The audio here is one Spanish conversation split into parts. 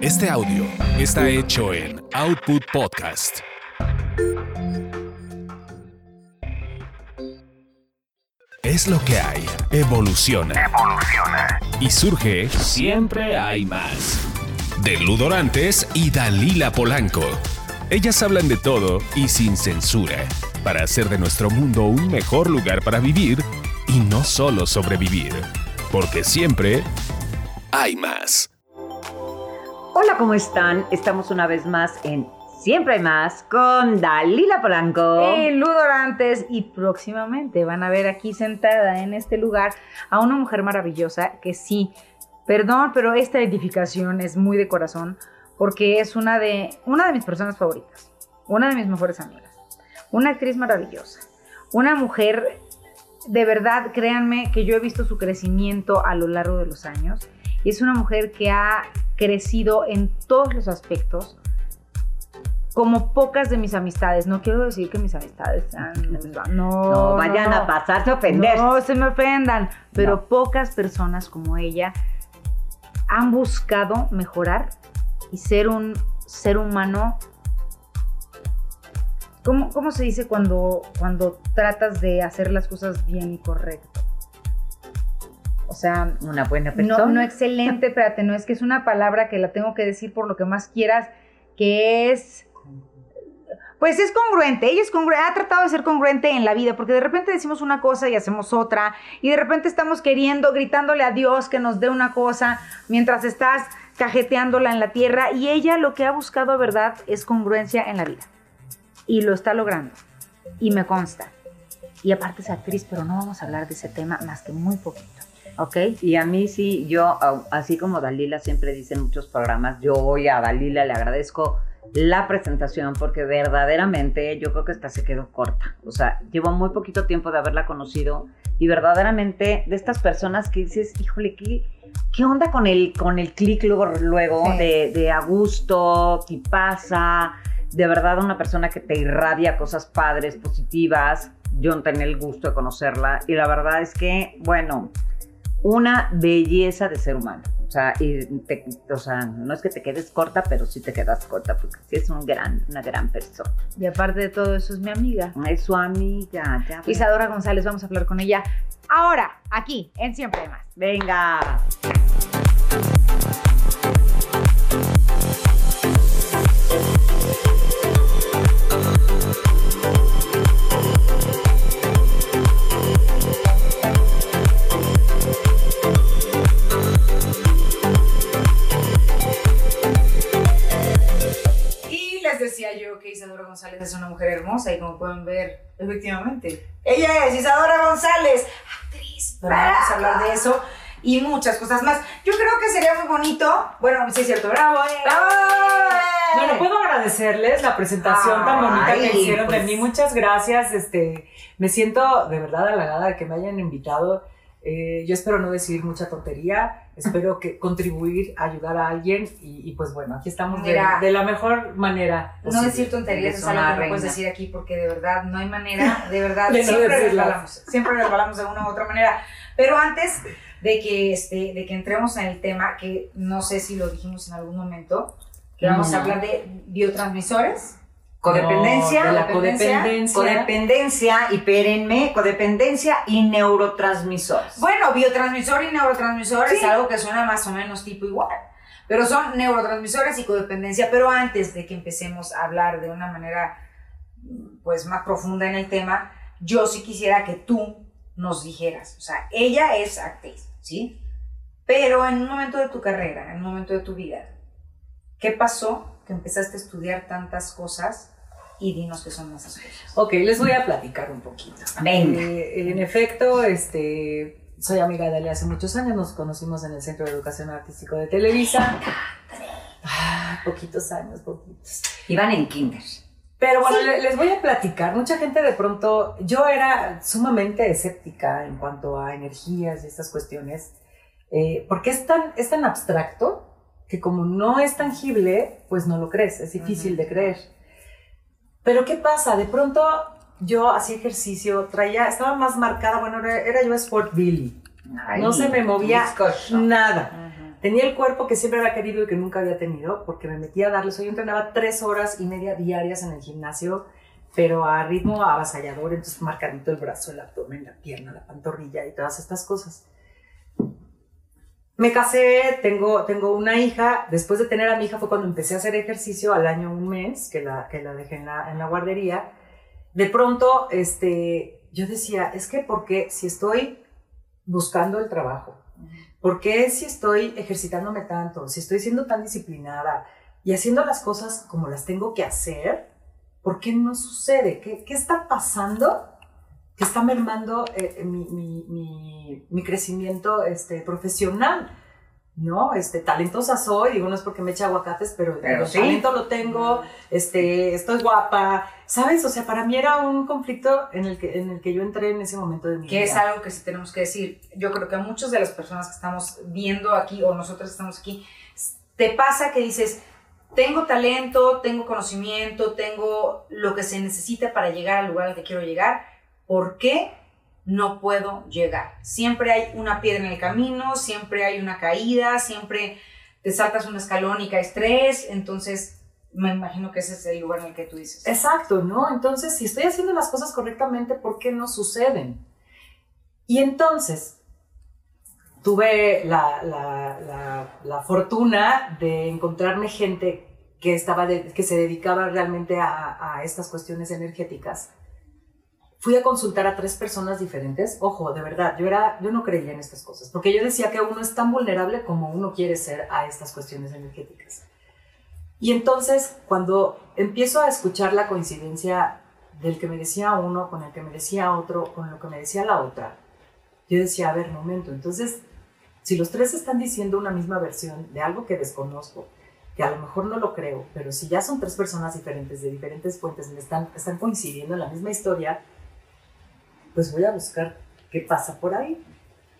Este audio está hecho en Output Podcast. Es lo que hay. Evoluciona. Evoluciona. Y surge Siempre hay más. de Ludorantes y Dalila Polanco. Ellas hablan de todo y sin censura, para hacer de nuestro mundo un mejor lugar para vivir y no solo sobrevivir. Porque siempre hay más. Hola, ¿cómo están? Estamos una vez más en Siempre hay más con Dalila Polanco. En Ludorantes y próximamente van a ver aquí sentada en este lugar a una mujer maravillosa que sí, perdón, pero esta edificación es muy de corazón porque es una de, una de mis personas favoritas, una de mis mejores amigas, una actriz maravillosa, una mujer, de verdad, créanme que yo he visto su crecimiento a lo largo de los años y es una mujer que ha crecido en todos los aspectos como pocas de mis amistades. No quiero decir que mis amistades sean. No, no vayan no. a pasarse a ofender. No se me ofendan, pero No. pocas personas como ella han buscado mejorar y ser un ser humano. ¿Cómo, cómo se dice cuando, cuando tratas de hacer las cosas bien y correcto? O sea, Una buena persona. no, no excelente, espérate, no es que es una palabra que la tengo que decir por lo que más quieras, que es... Pues es congruente, ella es congruente, ha tratado de ser congruente en la vida, porque de repente decimos una cosa y hacemos otra, y de repente estamos queriendo, gritándole a Dios que nos dé una cosa, mientras estás cajeteándola en la tierra, y ella lo que ha buscado, verdad, es congruencia en la vida. Y lo está logrando, y me consta. Y aparte es actriz, pero no vamos a hablar de ese tema más que muy poquito, ¿ok? Y a mí sí, yo, au- así como Dalila siempre dice en muchos programas, yo hoy a Dalila le agradezco la presentación porque verdaderamente yo creo que esta se quedó corta. O sea, llevo muy poquito tiempo de haberla conocido y verdaderamente de estas personas que dices, híjole, ¿qué, qué onda con el, con el clic luego, luego Sí. de, de a gusto, qué pasa? De verdad una persona que te irradia cosas padres, positivas. Yo no tenía el gusto de conocerla y la verdad es que, bueno, una belleza de ser humano. O sea, y te- o sea, no es que te quedes corta, pero sí te quedas corta, porque sí es un gran, una gran persona. Y aparte de todo eso es mi amiga. Es su amiga, ya. Isadora González, vamos a hablar con ella ahora, aquí, en Siempre Más. Venga. Yo que Isadora González es una mujer hermosa y como pueden ver, efectivamente, ella es Isadora González, actriz. Pero vamos a hablar de eso y muchas cosas más. Yo creo que sería muy bonito, bueno, sí es cierto, bravo, eh. Bueno, puedo agradecerles la presentación tan bonita que hicieron de pues. mí. Muchas gracias. Este, me siento de verdad halagada de que me hayan invitado. Eh, yo espero no decir mucha tontería. Espero que contribuir, ayudar a alguien y, y pues bueno, aquí estamos de, Mira. de la mejor manera. No decir tonterías es algo que no puedes decir aquí porque de verdad no hay manera, de verdad, De no siempre decirlas. resbalamos, siempre resbalamos de una u otra manera. Pero antes de que, este, de que entremos en el tema, que no sé si lo dijimos en algún momento, que vamos a No. hablar de biotransmisores, Codependencia. No, de la Codependencia. codependencia. Y pérenme, codependencia y neurotransmisores. Bueno, biotransmisor y neurotransmisor es algo que suena más o menos tipo igual. Pero son neurotransmisores y codependencia. Pero antes de que empecemos a hablar de una manera pues más profunda en el tema, yo sí quisiera que tú nos dijeras. O sea, ella es actriz, ¿sí? Pero en un momento de tu carrera, en un momento de tu vida, ¿qué pasó que empezaste a estudiar tantas cosas? Y dinos qué son esas cosas. Ok, les voy a platicar un poquito. Venga. Eh, en efecto, este, soy amiga de Ale hace muchos años, nos conocimos en el Centro de Educación Artístico de Televisa. Ah, poquitos años, poquitos. Iban en kinder. Pero bueno, le- les voy a platicar. Mucha gente de pronto, yo era sumamente escéptica en cuanto a energías y estas cuestiones, eh, porque es tan, es tan abstracto que como no es tangible, pues no lo crees, es difícil de creer. Pero ¿qué pasa? De pronto yo hacía ejercicio, traía, estaba más marcada, bueno, era, era yo Sport Billy. Ay, no se me movía bizcocho. nada. Tenía el cuerpo que siempre había querido y que nunca había tenido, porque me metía a darles. Yo entrenaba tres horas y media diarias en el gimnasio, pero a ritmo avasallador, entonces marcadito el brazo, el abdomen, la pierna, la pantorrilla y todas estas cosas. Me casé, tengo, tengo una hija. Después de tener a mi hija fue cuando empecé a hacer ejercicio al año, un mes, que la, que la dejé en la, guardería. De pronto, este, yo decía, es que, ¿por qué si estoy buscando el trabajo? ¿Por qué si estoy ejercitándome tanto? Si estoy siendo tan disciplinada y haciendo las cosas como las tengo que hacer, ¿por qué no sucede? ¿Qué, qué está pasando que está mermando eh, mi, mi, mi, mi, crecimiento este, profesional? ¿no? Este, talentosa soy, digo, no es porque me eche aguacates, pero, Pero el sí. talento lo tengo, este, estoy guapa, ¿sabes? O sea, para mí era un conflicto en el que, en el que yo entré en ese momento de mi Que vida. es algo que sí tenemos que decir. Yo creo que a muchas de las personas que estamos viendo aquí o nosotros estamos aquí, te pasa que dices, tengo talento, tengo conocimiento, tengo lo que se necesita para llegar al lugar al que quiero llegar. ¿Por qué no puedo llegar? Siempre hay una piedra en el camino, siempre hay una caída, siempre te saltas un escalón y caes tres. Entonces, me imagino que ese es el lugar en el que tú dices. Exacto, ¿no? Entonces, si estoy haciendo las cosas correctamente, ¿por qué no suceden? Y entonces, tuve la, fortuna de encontrarme gente que, estaba que se dedicaba realmente a estas cuestiones energéticas. Fui a consultar a tres personas diferentes. Ojo, de verdad, yo, era, yo no creía en estas cosas, porque yo decía que uno es tan vulnerable como uno quiere ser a estas cuestiones energéticas. Y entonces, cuando empiezo a escuchar la coincidencia del que me decía uno con el que me decía otro, con lo que me decía la otra, yo decía, a ver, momento, entonces, si los tres están diciendo una misma versión de algo que desconozco, que a lo mejor no lo creo, pero si ya son tres personas diferentes, de diferentes fuentes, me están, están coincidiendo en la misma historia, pues voy a buscar qué pasa por ahí.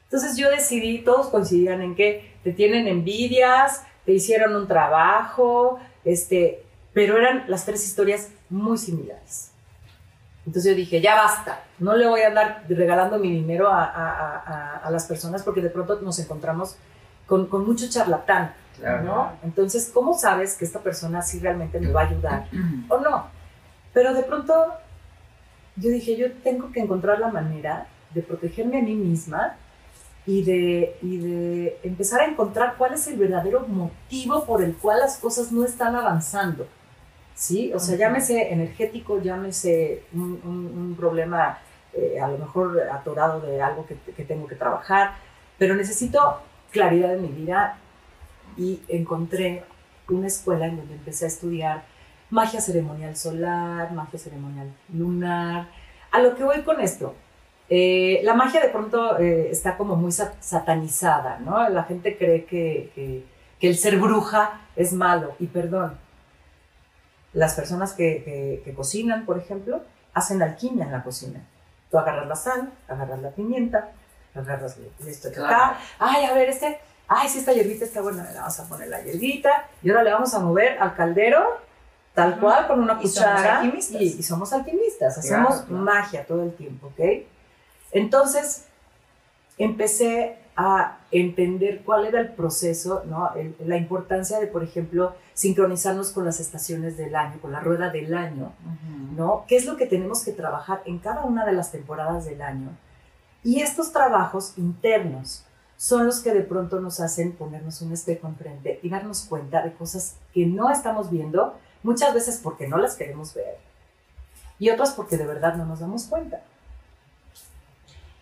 Entonces yo decidí, todos coincidían en que te tienen envidias, te hicieron un trabajo, este, pero eran las tres historias muy similares. Entonces yo dije, ya basta, no le voy a andar regalando mi dinero a, a- a- a las personas porque de pronto nos encontramos con, con mucho charlatán, ¿no? Entonces, ¿cómo sabes que esta persona sí realmente me va a ayudar o no? Pero de pronto yo dije, yo tengo que encontrar la manera de protegerme a mí misma y de, y de empezar a encontrar cuál es el verdadero motivo por el cual las cosas no están avanzando. ¿Sí? O sea, llámese energético, llámese un, un- un problema eh, a lo mejor atorado de algo que, que tengo que trabajar, pero necesito claridad en mi vida y encontré una escuela en donde empecé a estudiar magia ceremonial solar, magia ceremonial lunar. A lo que voy con esto, eh, la magia de pronto eh, está como muy sa- satanizada, ¿no? La gente cree que, que- que el ser bruja es malo, y perdón, las personas que, que- cocinan, por ejemplo, hacen alquimia en la cocina. Tú agarras la sal, agarras la pimienta, agarras esto acá, Claro. ay, a ver, este, ay, sí, esta hierbita está buena, le vamos a poner la hierbita, y ahora le vamos a mover al caldero, tal cual, con una Y somos cuchara, alquimistas. y, y somos alquimistas, Claro, hacemos claro. magia todo el tiempo, ¿ok? Entonces, empecé a entender cuál era el proceso, ¿no? El- la importancia de, por ejemplo, sincronizarnos con las estaciones del año, con la rueda del año, ¿no? ¿Qué es lo que tenemos que trabajar en cada una de las temporadas del año? Y estos trabajos internos son los que de pronto nos hacen ponernos un espejo enfrente y darnos cuenta de cosas que no estamos viendo, muchas veces porque no las queremos ver y otras porque de verdad no nos damos cuenta.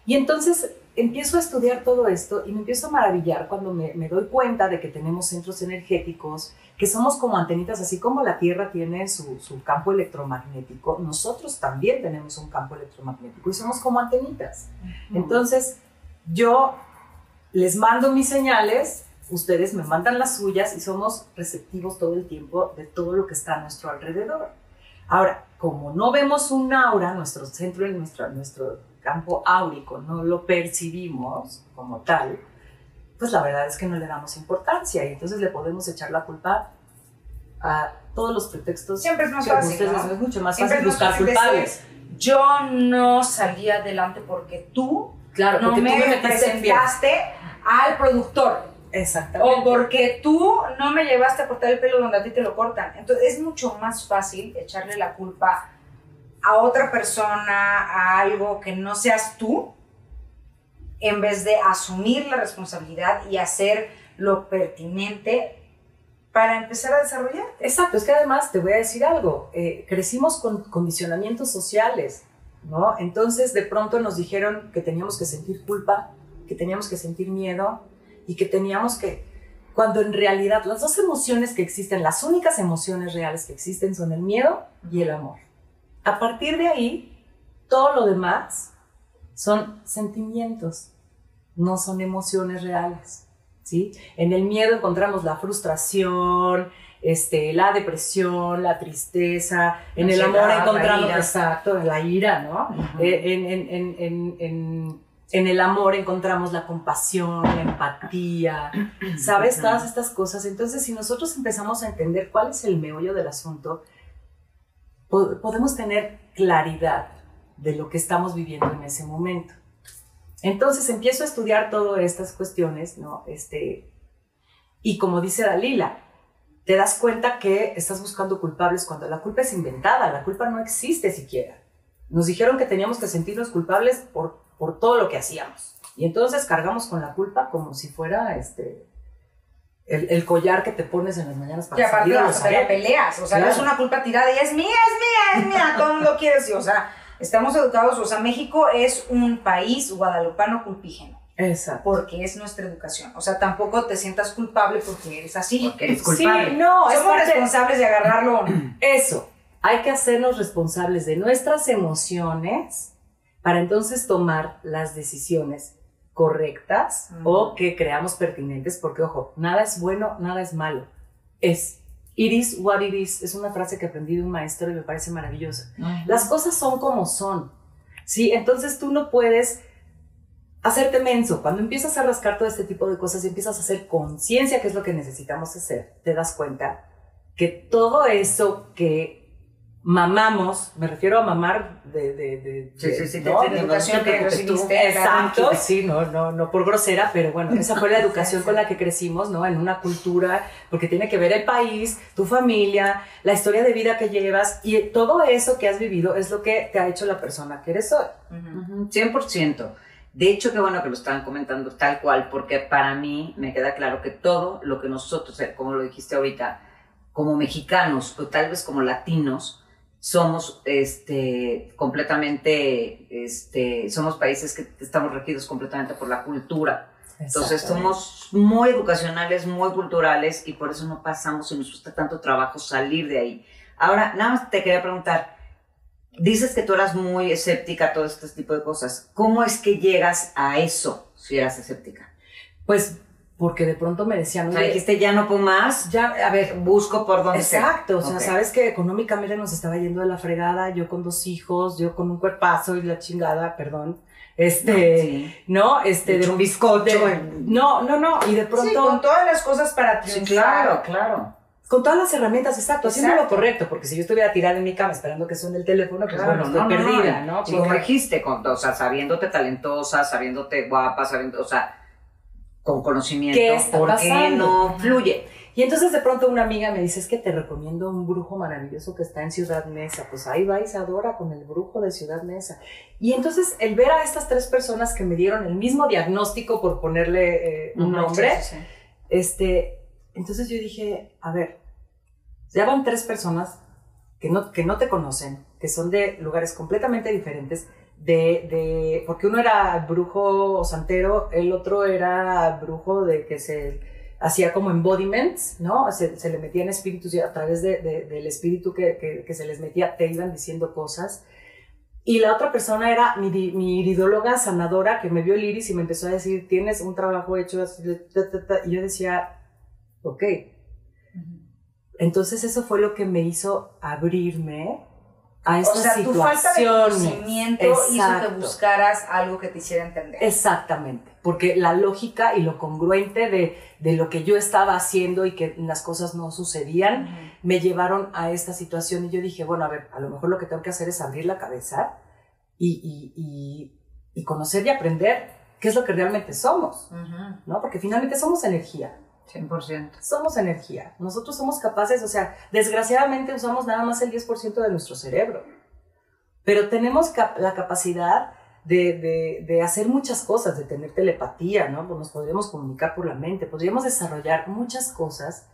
Y entonces empiezo a estudiar todo esto y me empiezo a maravillar cuando me, me doy cuenta de que tenemos centros energéticos, que somos como antenitas, así como la Tierra tiene su, su campo electromagnético, nosotros también tenemos un campo electromagnético y somos como antenitas. Entonces, yo les mando mis señales, ustedes me mandan las suyas y somos receptivos todo el tiempo de todo lo que está a nuestro alrededor. Ahora, como no vemos un aura, nuestro centro, nuestro, nuestro campo áurico, no lo percibimos como tal, pues la verdad es que no le damos importancia y entonces le podemos echar la culpa a todos los pretextos. Siempre es más fácil, ustedes- ¿no? Es mucho más Siempre fácil buscar culpables. Yo no salí adelante porque tú Claro, no porque me tú me presentaste al productor. Exactamente. O porque tú no me llevaste a cortar el pelo donde a ti te lo cortan. Entonces es mucho más fácil echarle la culpa a otra persona, a algo que no seas tú, en vez de asumir la responsabilidad y hacer lo pertinente para empezar a desarrollar. Exacto, es que además te voy a decir algo, eh, crecimos con condicionamientos sociales, ¿no? Entonces de pronto nos dijeron que teníamos que sentir culpa, que teníamos que sentir miedo y que teníamos que, cuando en realidad las dos emociones que existen, las únicas emociones reales que existen son el miedo y el amor. A partir de ahí, todo lo demás son sentimientos, no son emociones reales. ¿sí? En el miedo encontramos la frustración, este, la depresión, la tristeza, en el amor encontramos, exacto, la ira, ¿no? Eh, en, en, el amor encontramos la compasión, la empatía, ¿sabes? Todas estas cosas. Entonces, si nosotros empezamos a entender cuál es el meollo del asunto, podemos tener claridad de lo que estamos viviendo en ese momento. Entonces empiezo a estudiar todas estas cuestiones, ¿no? Este, y como dice Dalila, te das cuenta que estás buscando culpables cuando la culpa es inventada, la culpa no existe siquiera. Nos dijeron que teníamos que sentirnos culpables por, por todo lo que hacíamos. Y entonces cargamos con la culpa como si fuera este, el, collar que te pones en las mañanas para y aparte salir a peleas, o sea, no es una culpa tirada y es mía, es mía, es mía, todo el mundo quiere decir, o sea, estamos educados, o sea, México es un país guadalupano culpígeno. Exacto. Porque es nuestra educación. O sea, tampoco te sientas culpable porque eres así. Porque eres culpable. Sí, no, somos responsables de agarrarlo. Eso. Hay que hacernos responsables de nuestras emociones para entonces tomar las decisiones correctas o que creamos pertinentes, porque ojo, nada es bueno, nada es malo. Es It is what it is. Es una frase que aprendí de un maestro y me parece maravillosa. Las cosas son como son. ¿sí? Entonces tú no puedes hacerte menso. Cuando empiezas a rascar todo este tipo de cosas y empiezas a hacer conciencia, que es lo que necesitamos hacer, te das cuenta que todo eso que mamamos, me refiero a mamar de, de, de, sí, sí, sí, ¿no? de educación que recibiste. Exacto, sí, no, no, no por grosera, pero bueno, esa fue la educación con la que crecimos, ¿no? En una cultura, porque tiene que ver el país, tu familia, la historia de vida que llevas y todo eso que has vivido es lo que te ha hecho la persona que eres hoy. 100%. De hecho, qué bueno que lo están comentando tal cual, porque para mí me queda claro que todo lo que nosotros, como lo dijiste ahorita, como mexicanos o tal vez como latinos, somos este, completamente, este, somos países que estamos regidos completamente por la cultura. Entonces somos muy educacionales, muy culturales y por eso no pasamos y nos gusta tanto trabajo salir de ahí. Ahora, nada más te quería preguntar, dices que tú eras muy escéptica a todo este tipo de cosas. ¿Cómo es que llegas a eso si eras escéptica? Pues porque de pronto me decían, o sea, dijiste, ya no puedo más, ya, a ver, busco por dónde Exacto, o sea, sabes que económicamente nos estaba yendo de la fregada, yo con dos hijos, yo con un cuerpazo y la chingada, perdón, este, no, este, de, un bizcocho. no, no, no, y de pronto... Sí, con todas las cosas para triunfar. claro, claro. Con todas las herramientas, exacto, haciendo lo correcto, porque si yo estuviera tirada en mi cama esperando que suene el teléfono, pues bueno, estoy perdida, ¿no? Y como dijiste, con, o sea, sabiéndote talentosa, sabiéndote guapa, sabiendo, o sea, con conocimiento. ¿Qué está ¿Por no fluye? Y entonces de pronto una amiga me dice, es que te recomiendo un brujo maravilloso que está en Ciudad Mesa. Pues ahí va Isadora con el brujo de Ciudad Mesa. Y entonces el ver a estas tres personas que me dieron el mismo diagnóstico por ponerle eh, un nombre, este, entonces yo dije, a ver, ya van tres personas que no, que no te conocen, que son de lugares completamente diferentes, de, de, porque uno era brujo santero, el otro era brujo de que se hacía como embodiments, ¿no? Se, se le metían espíritus y a través de, del espíritu que, que, se les metía te iban diciendo cosas. Y la otra persona era mi, mi iridóloga sanadora que me vio el iris y me empezó a decir, tienes un trabajo hecho, y yo decía, ok. Entonces eso fue lo que me hizo abrirme a esta o sea, tu falta de conocimiento hizo que buscaras algo que te hiciera entender. Exactamente, porque la lógica y lo congruente de, de lo que yo estaba haciendo y que las cosas no sucedían, me llevaron a esta situación y yo dije, bueno, a ver, a lo mejor lo que tengo que hacer es abrir la cabeza y, y, y, y conocer y aprender qué es lo que realmente somos, ¿no? Porque finalmente somos energía. 100%. Somos energía. Nosotros somos capaces, o sea, desgraciadamente usamos nada más el 10% de nuestro cerebro. Pero tenemos la capacidad de, de, hacer muchas cosas, de tener telepatía, ¿no? Pues nos podríamos comunicar por la mente, podríamos desarrollar muchas cosas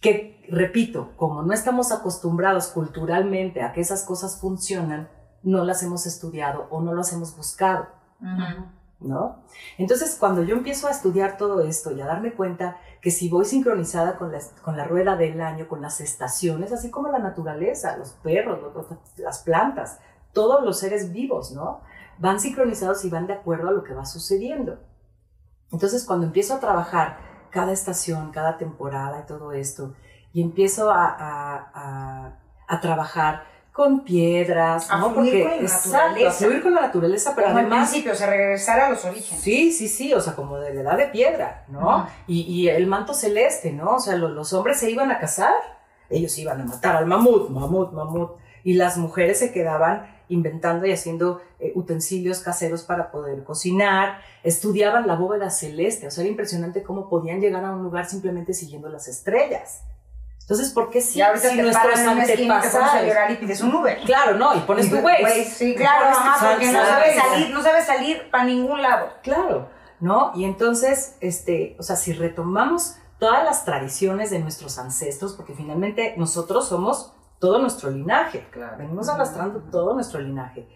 que, repito, como no estamos acostumbrados culturalmente a que esas cosas funcionan, no las hemos estudiado o no las hemos buscado. ¿No? Entonces, cuando yo empiezo a estudiar todo esto y a darme cuenta que si voy sincronizada con la, con la rueda del año, con las estaciones, así como la naturaleza, los perros, las plantas, todos los seres vivos, ¿no? Van sincronizados y van de acuerdo a lo que va sucediendo. Entonces, cuando empiezo a trabajar cada estación, cada temporada y todo esto, y empiezo a, a, a trabajar con piedras, a ¿no? Porque con la exacto, a fluir con la naturaleza, pero como además... Al principio, o sea, regresar a los orígenes. Sí, sí, sí, o sea, como de la edad de piedra, ¿no? y, y, el manto celeste, ¿no? O sea, los hombres se iban a casar, ellos iban a matar al mamut, mamut, mamut, y las mujeres se quedaban inventando y haciendo eh, utensilios caseros para poder cocinar, estudiaban la bóveda celeste, o sea, era impresionante cómo podían llegar a un lugar simplemente siguiendo las estrellas. Entonces, ¿por qué si, si te nuestros antepasados... a llorar y pides un Uber. Claro, no, y pones tu Waze. Sí, claro, ajá, porque no sabes salir, no sabes salir para ningún lado. Claro, ¿no? Y entonces, este, o sea, si retomamos todas las tradiciones de nuestros ancestros, porque finalmente nosotros somos todo nuestro linaje, claro. venimos arrastrando todo nuestro linaje.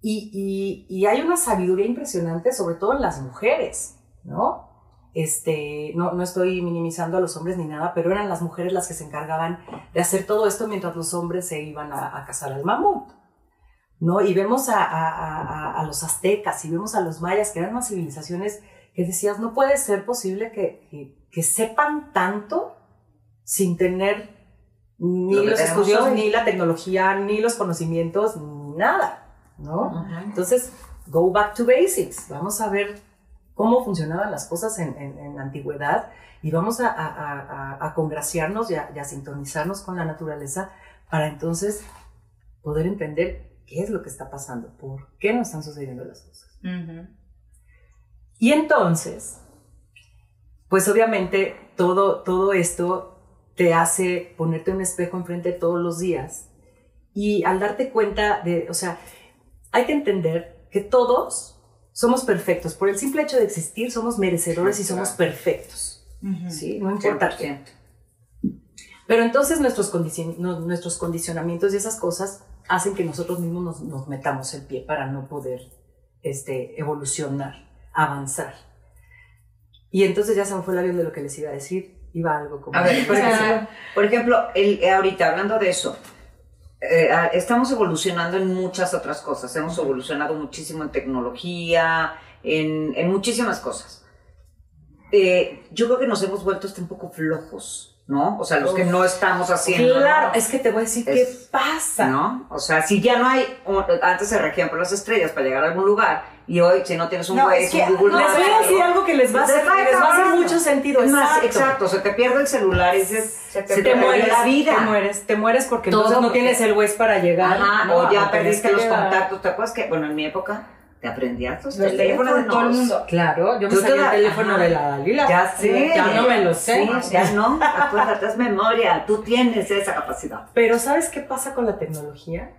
Y, y, y hay una sabiduría impresionante, sobre todo en las mujeres, ¿no? Este, no, no estoy minimizando a los hombres ni nada, pero eran las mujeres las que se encargaban de hacer todo esto mientras los hombres se iban a, cazar al mamut. ¿no? Y vemos a, a, a, los aztecas y vemos a los mayas, que eran unas civilizaciones que decías, no puede ser posible que, que, que sepan tanto sin tener ni los estudios, ni la tecnología, ni los conocimientos, nada, ¿no? Entonces, go back to basics. Vamos a ver cómo funcionaban las cosas en, la antigüedad y vamos a, congraciarnos y, a, sintonizarnos con la naturaleza para entonces poder entender qué es lo que está pasando, por qué no están sucediendo las cosas. Y entonces, pues obviamente todo, todo esto te hace ponerte un espejo enfrente todos los días y al darte cuenta de, o sea, hay que entender que todos somos perfectos. Por el simple hecho de existir, somos merecedores y somos perfectos. ¿Sí? No importa qué. Pero entonces nuestros, nuestros condicionamientos y esas cosas hacen que nosotros mismos nos, metamos el pie para no poder este, evolucionar, avanzar. Y entonces ya se me fue el avión de lo que les iba a decir. Iba algo como... A ver, por ejemplo, el, ahorita hablando de eso, eh, estamos evolucionando en muchas otras cosas. Hemos evolucionado muchísimo en tecnología, en, en muchísimas cosas. Eh, yo creo que nos hemos vuelto hasta un poco flojos. ¿no? O sea, los que no estamos haciendo. Claro, es que te voy a decir qué pasa. ¿No? O sea, si ya no hay. Antes se regían por las estrellas para llegar a algún lugar. Y hoy, si no tienes un no, Waze, un Google Les voy a decir algo que les va a hacer, les va a hacer mucho sentido. exacto. exacto. Se te pierde el celular y se, se te, pierde la vida. Te mueres, te mueres porque entonces no tienes el Waze para llegar. Ajá, o ya perdiste los contactos. ¿Te acuerdas que, bueno, en mi época te aprendías los, teléfonos, de todo el mundo. Claro, yo me sabía el teléfono de la Dalila. Ya sé. Ya no me lo sé. ya no, acuérdate, es memoria, tú tienes esa capacidad. Pero ¿sabes qué pasa con la tecnología?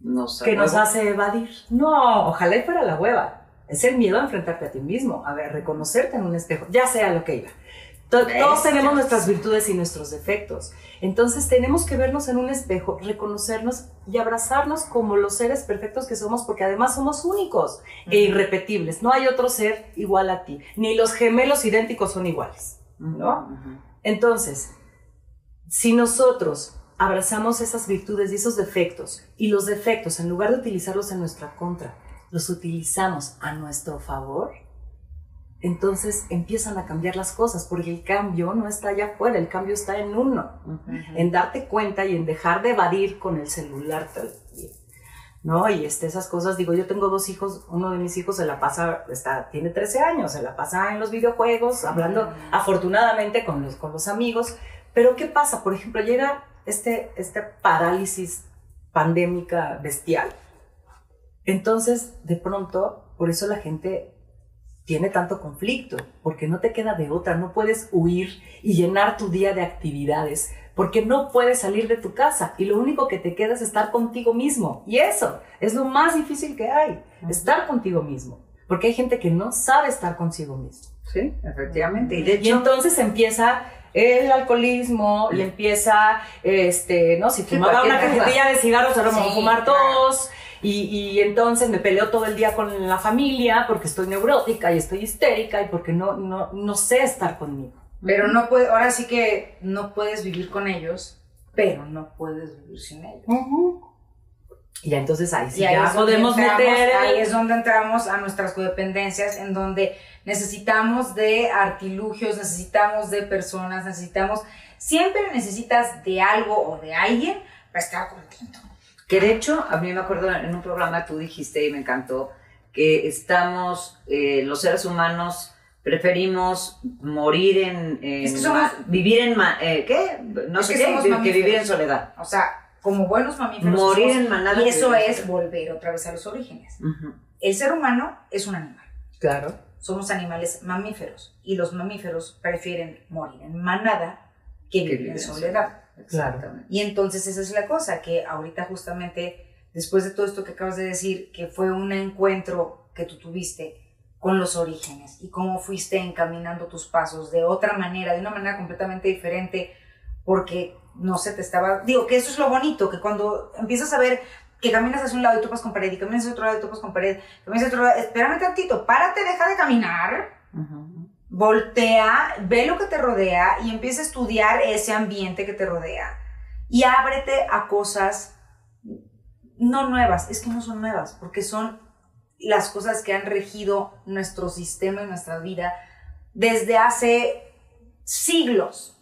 No sé. Que nos hace evadir. No, ojalá y fuera la hueva. Es el miedo a enfrentarte a ti mismo, a ver, reconocerte en un espejo, ya sea lo que iba. Todos tenemos nuestras virtudes y nuestros defectos. Entonces tenemos que vernos en un espejo, reconocernos y abrazarnos como los seres perfectos que somos, porque además somos únicos e irrepetibles. No hay otro ser igual a ti, ni los gemelos idénticos son iguales, ¿no? Entonces, si nosotros abrazamos esas virtudes y esos defectos, y los defectos, en lugar de utilizarlos en nuestra contra, los utilizamos a nuestro favor, entonces empiezan a cambiar las cosas, porque el cambio no está allá afuera, el cambio está en uno, en darte cuenta y en dejar de evadir con el celular ¿no? Y este, esas cosas, digo, yo tengo dos hijos, uno de mis hijos se la pasa, está, tiene 13 años, se la pasa en los videojuegos, hablando afortunadamente con los, con los amigos, pero ¿qué pasa? Por ejemplo, llega este, este parálisis pandémica bestial. Entonces, de pronto, por eso la gente tiene tanto conflicto, porque no te queda de otra, no puedes huir y llenar tu día de actividades, porque no puedes salir de tu casa y lo único que te queda es estar contigo mismo. Y eso es lo más difícil que hay, estar contigo mismo, porque hay gente que no sabe estar consigo mismo. Sí, efectivamente. Y, de y hecho, entonces empieza el alcoholismo y empieza, este, no, si fumaba una cajetilla de cigarros, ahora me voy a fumar dos. Y, y entonces me peleo todo el día con la familia porque estoy neurótica y estoy histérica y porque no, no, no sé estar conmigo. Pero no puede, ahora sí que no puedes vivir con ellos, pero no puedes vivir sin ellos. Y ya entonces ahí sí Y ahí ya podemos entramos- meter. Ahí es donde entramos a nuestras codependencias, en donde necesitamos de artilugios, necesitamos de personas, necesitamos. Siempre necesitas de algo o de alguien para estar contento. que de hecho, a mí me acuerdo en un programa tú dijiste y me encantó que estamos, eh, los seres humanos preferimos morir en, en Es que somos- vivir en eh, ¿qué? No Es sé que qué, somos que vivir en soledad. O sea, como buenos mamíferos. Morir en manada. Y eso es volver otra vez a los orígenes. El ser humano es un animal. Claro. Somos animales mamíferos. Y los mamíferos prefieren morir en manada que vivir en soledad. Exactamente. Y entonces esa es la cosa, que ahorita justamente, después de todo esto que acabas de decir, que fue un encuentro que tú tuviste con los orígenes y cómo fuiste encaminando tus pasos de otra manera, de una manera completamente diferente, porque no se te estaba, digo que eso es lo bonito, que cuando empiezas a ver que caminas hacia un lado y topas con pared, y caminas hacia otro lado y topas con pared, caminas hacia otro lado, espérame tantito, párate, deja de caminar, voltea, ve lo que te rodea y empieza a estudiar ese ambiente que te rodea. Y ábrete a cosas no nuevas, es que no son nuevas, porque son las cosas que han regido nuestro sistema y nuestra vida desde hace siglos.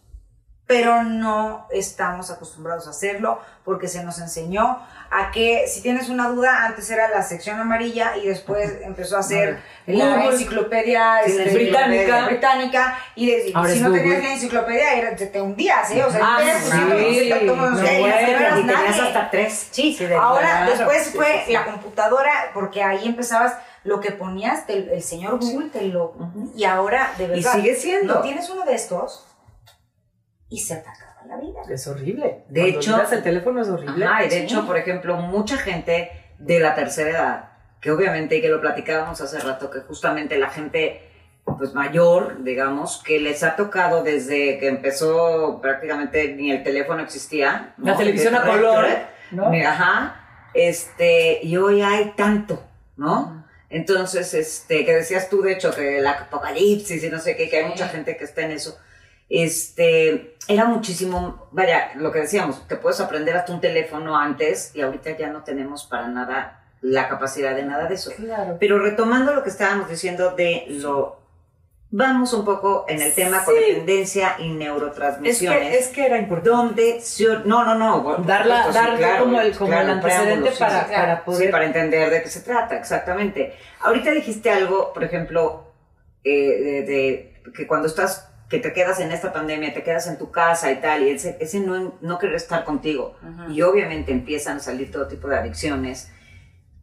Pero no estamos acostumbrados a hacerlo porque se nos enseñó a que si tienes una duda, antes era la sección amarilla y después empezó a ser la enciclopedia Sí, la este, británica. británica y de- Ahora si no Google. tenías la enciclopedia era, te, te hundías, ¿eh? O sea, Ah, tenías sí, 200, 200 tomos, no, y bueno, Y tenías hasta tres. Sí, Sí, de ahora claro. después fue la computadora, porque ahí empezabas lo que ponías, te- el, señor Google te lo... Y ahora, de Y verdad, sigue siendo. no tienes uno de estos y se te acaba la vida. Es horrible. De Cuando hecho- el teléfono es horrible. Ajá, y de Sí. hecho, por ejemplo, mucha gente de la tercera edad, que obviamente, y que lo platicábamos hace rato, que justamente la gente pues mayor, digamos, que les ha tocado desde que empezó prácticamente ni el teléfono existía. ¿no? La televisión a color, ¿no? Ajá. Este, y hoy hay tanto, ¿no? Entonces, este, que decías tú, de hecho, que el apocalipsis y no sé qué, que hay mucha gente que está en eso. Este, era muchísimo, vaya, lo que decíamos, te puedes aprender hasta un teléfono antes y ahorita ya no tenemos para nada la capacidad de nada de eso. Claro. Pero retomando lo que estábamos diciendo de lo, vamos un poco en el tema Sí. codependencia y Es neurotransmisiones. que, es que era importante. donde se- no no no Darla, supuesto, sí, dar claro, como el, como claro, el antecedente para, sí, para poder. Sí, para entender de qué se trata, exactamente. Ahorita dijiste algo, por ejemplo, eh, de, de que cuando estás, que te quedas en esta pandemia, te quedas en tu casa y tal, y ese, ese no, no querer estar contigo. Y obviamente empiezan a salir todo tipo de adicciones,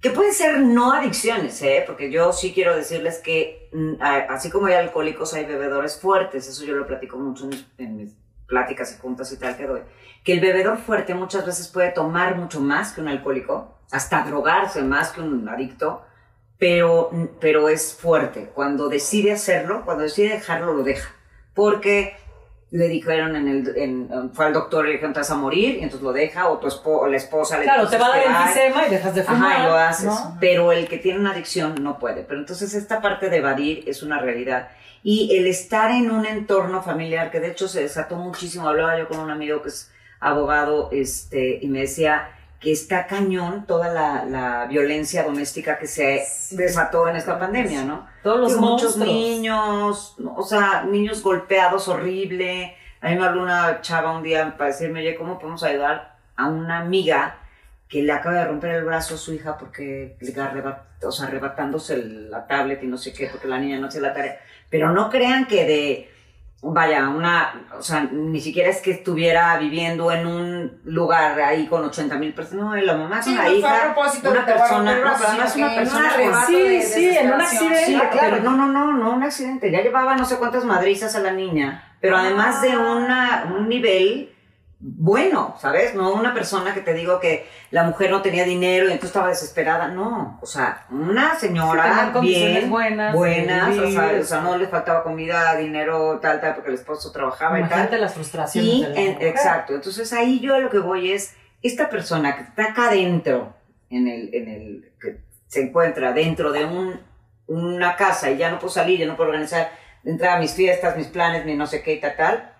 que pueden ser no adicciones, ¿eh? porque yo sí quiero decirles que mm, así como hay alcohólicos, hay bebedores fuertes, eso yo lo platico mucho en mis, en mis pláticas y juntas y tal que doy, que el bebedor fuerte muchas veces puede tomar mucho más que un alcohólico, hasta drogarse más que un adicto, pero, pero es fuerte. Cuando decide hacerlo, cuando decide dejarlo, lo deja. Porque le dijeron en el, en- fue al doctor y le dijeron, te vas a morir, y entonces lo deja, o tu espo- o la esposa le Claro, te va a dar "Ay, enfisema y dejas de fumar. Ajá, y lo haces. ¿no? Pero el que tiene una adicción no puede. Pero entonces esta parte de evadir es una realidad. Y el estar en un entorno familiar, que de hecho se desató muchísimo, hablaba yo con un amigo que es abogado, este, y me decía que está cañón toda la, la violencia doméstica que se desató en esta pandemia, ¿no? Todos los muchos niños, o sea, niños golpeados horrible. A mí me habló una chava un día para decirme, oye, ¿cómo podemos ayudar a una amiga que le acaba de romper el brazo a su hija porque le arrebat, o sea, arrebatándose la tablet y no sé qué, porque la niña no hace la tarea? Pero no crean que de vaya, una, o sea, ni siquiera es que estuviera viviendo en un lugar ahí con 80 mil personas, no, la mamá es Sí, a hija, propósito una persona, no, además una persona con- Sí, de sí, en un accidente. Sí, claro, pero- no, no, no, no, un accidente, ya llevaba no sé cuántas madrizas a la niña, pero además de una, un nivel bueno, ¿sabes? No una persona que te digo que la mujer no tenía dinero y entonces estaba desesperada, no, o sea, una Sí, señora condiciones bien, buenas, buenas, o sea, o sea, no le faltaba comida, dinero, tal, tal, porque el esposo trabajaba y tal. Imagínate las frustraciones Y, de la en- mujer. exacto, entonces ahí yo a lo que voy es, esta persona que está acá dentro, en el, en el, que se encuentra dentro de un, una casa y ya no puedo salir, ya no puedo organizar, entrar a mis fiestas, mis planes, mi no sé qué y tal, tal,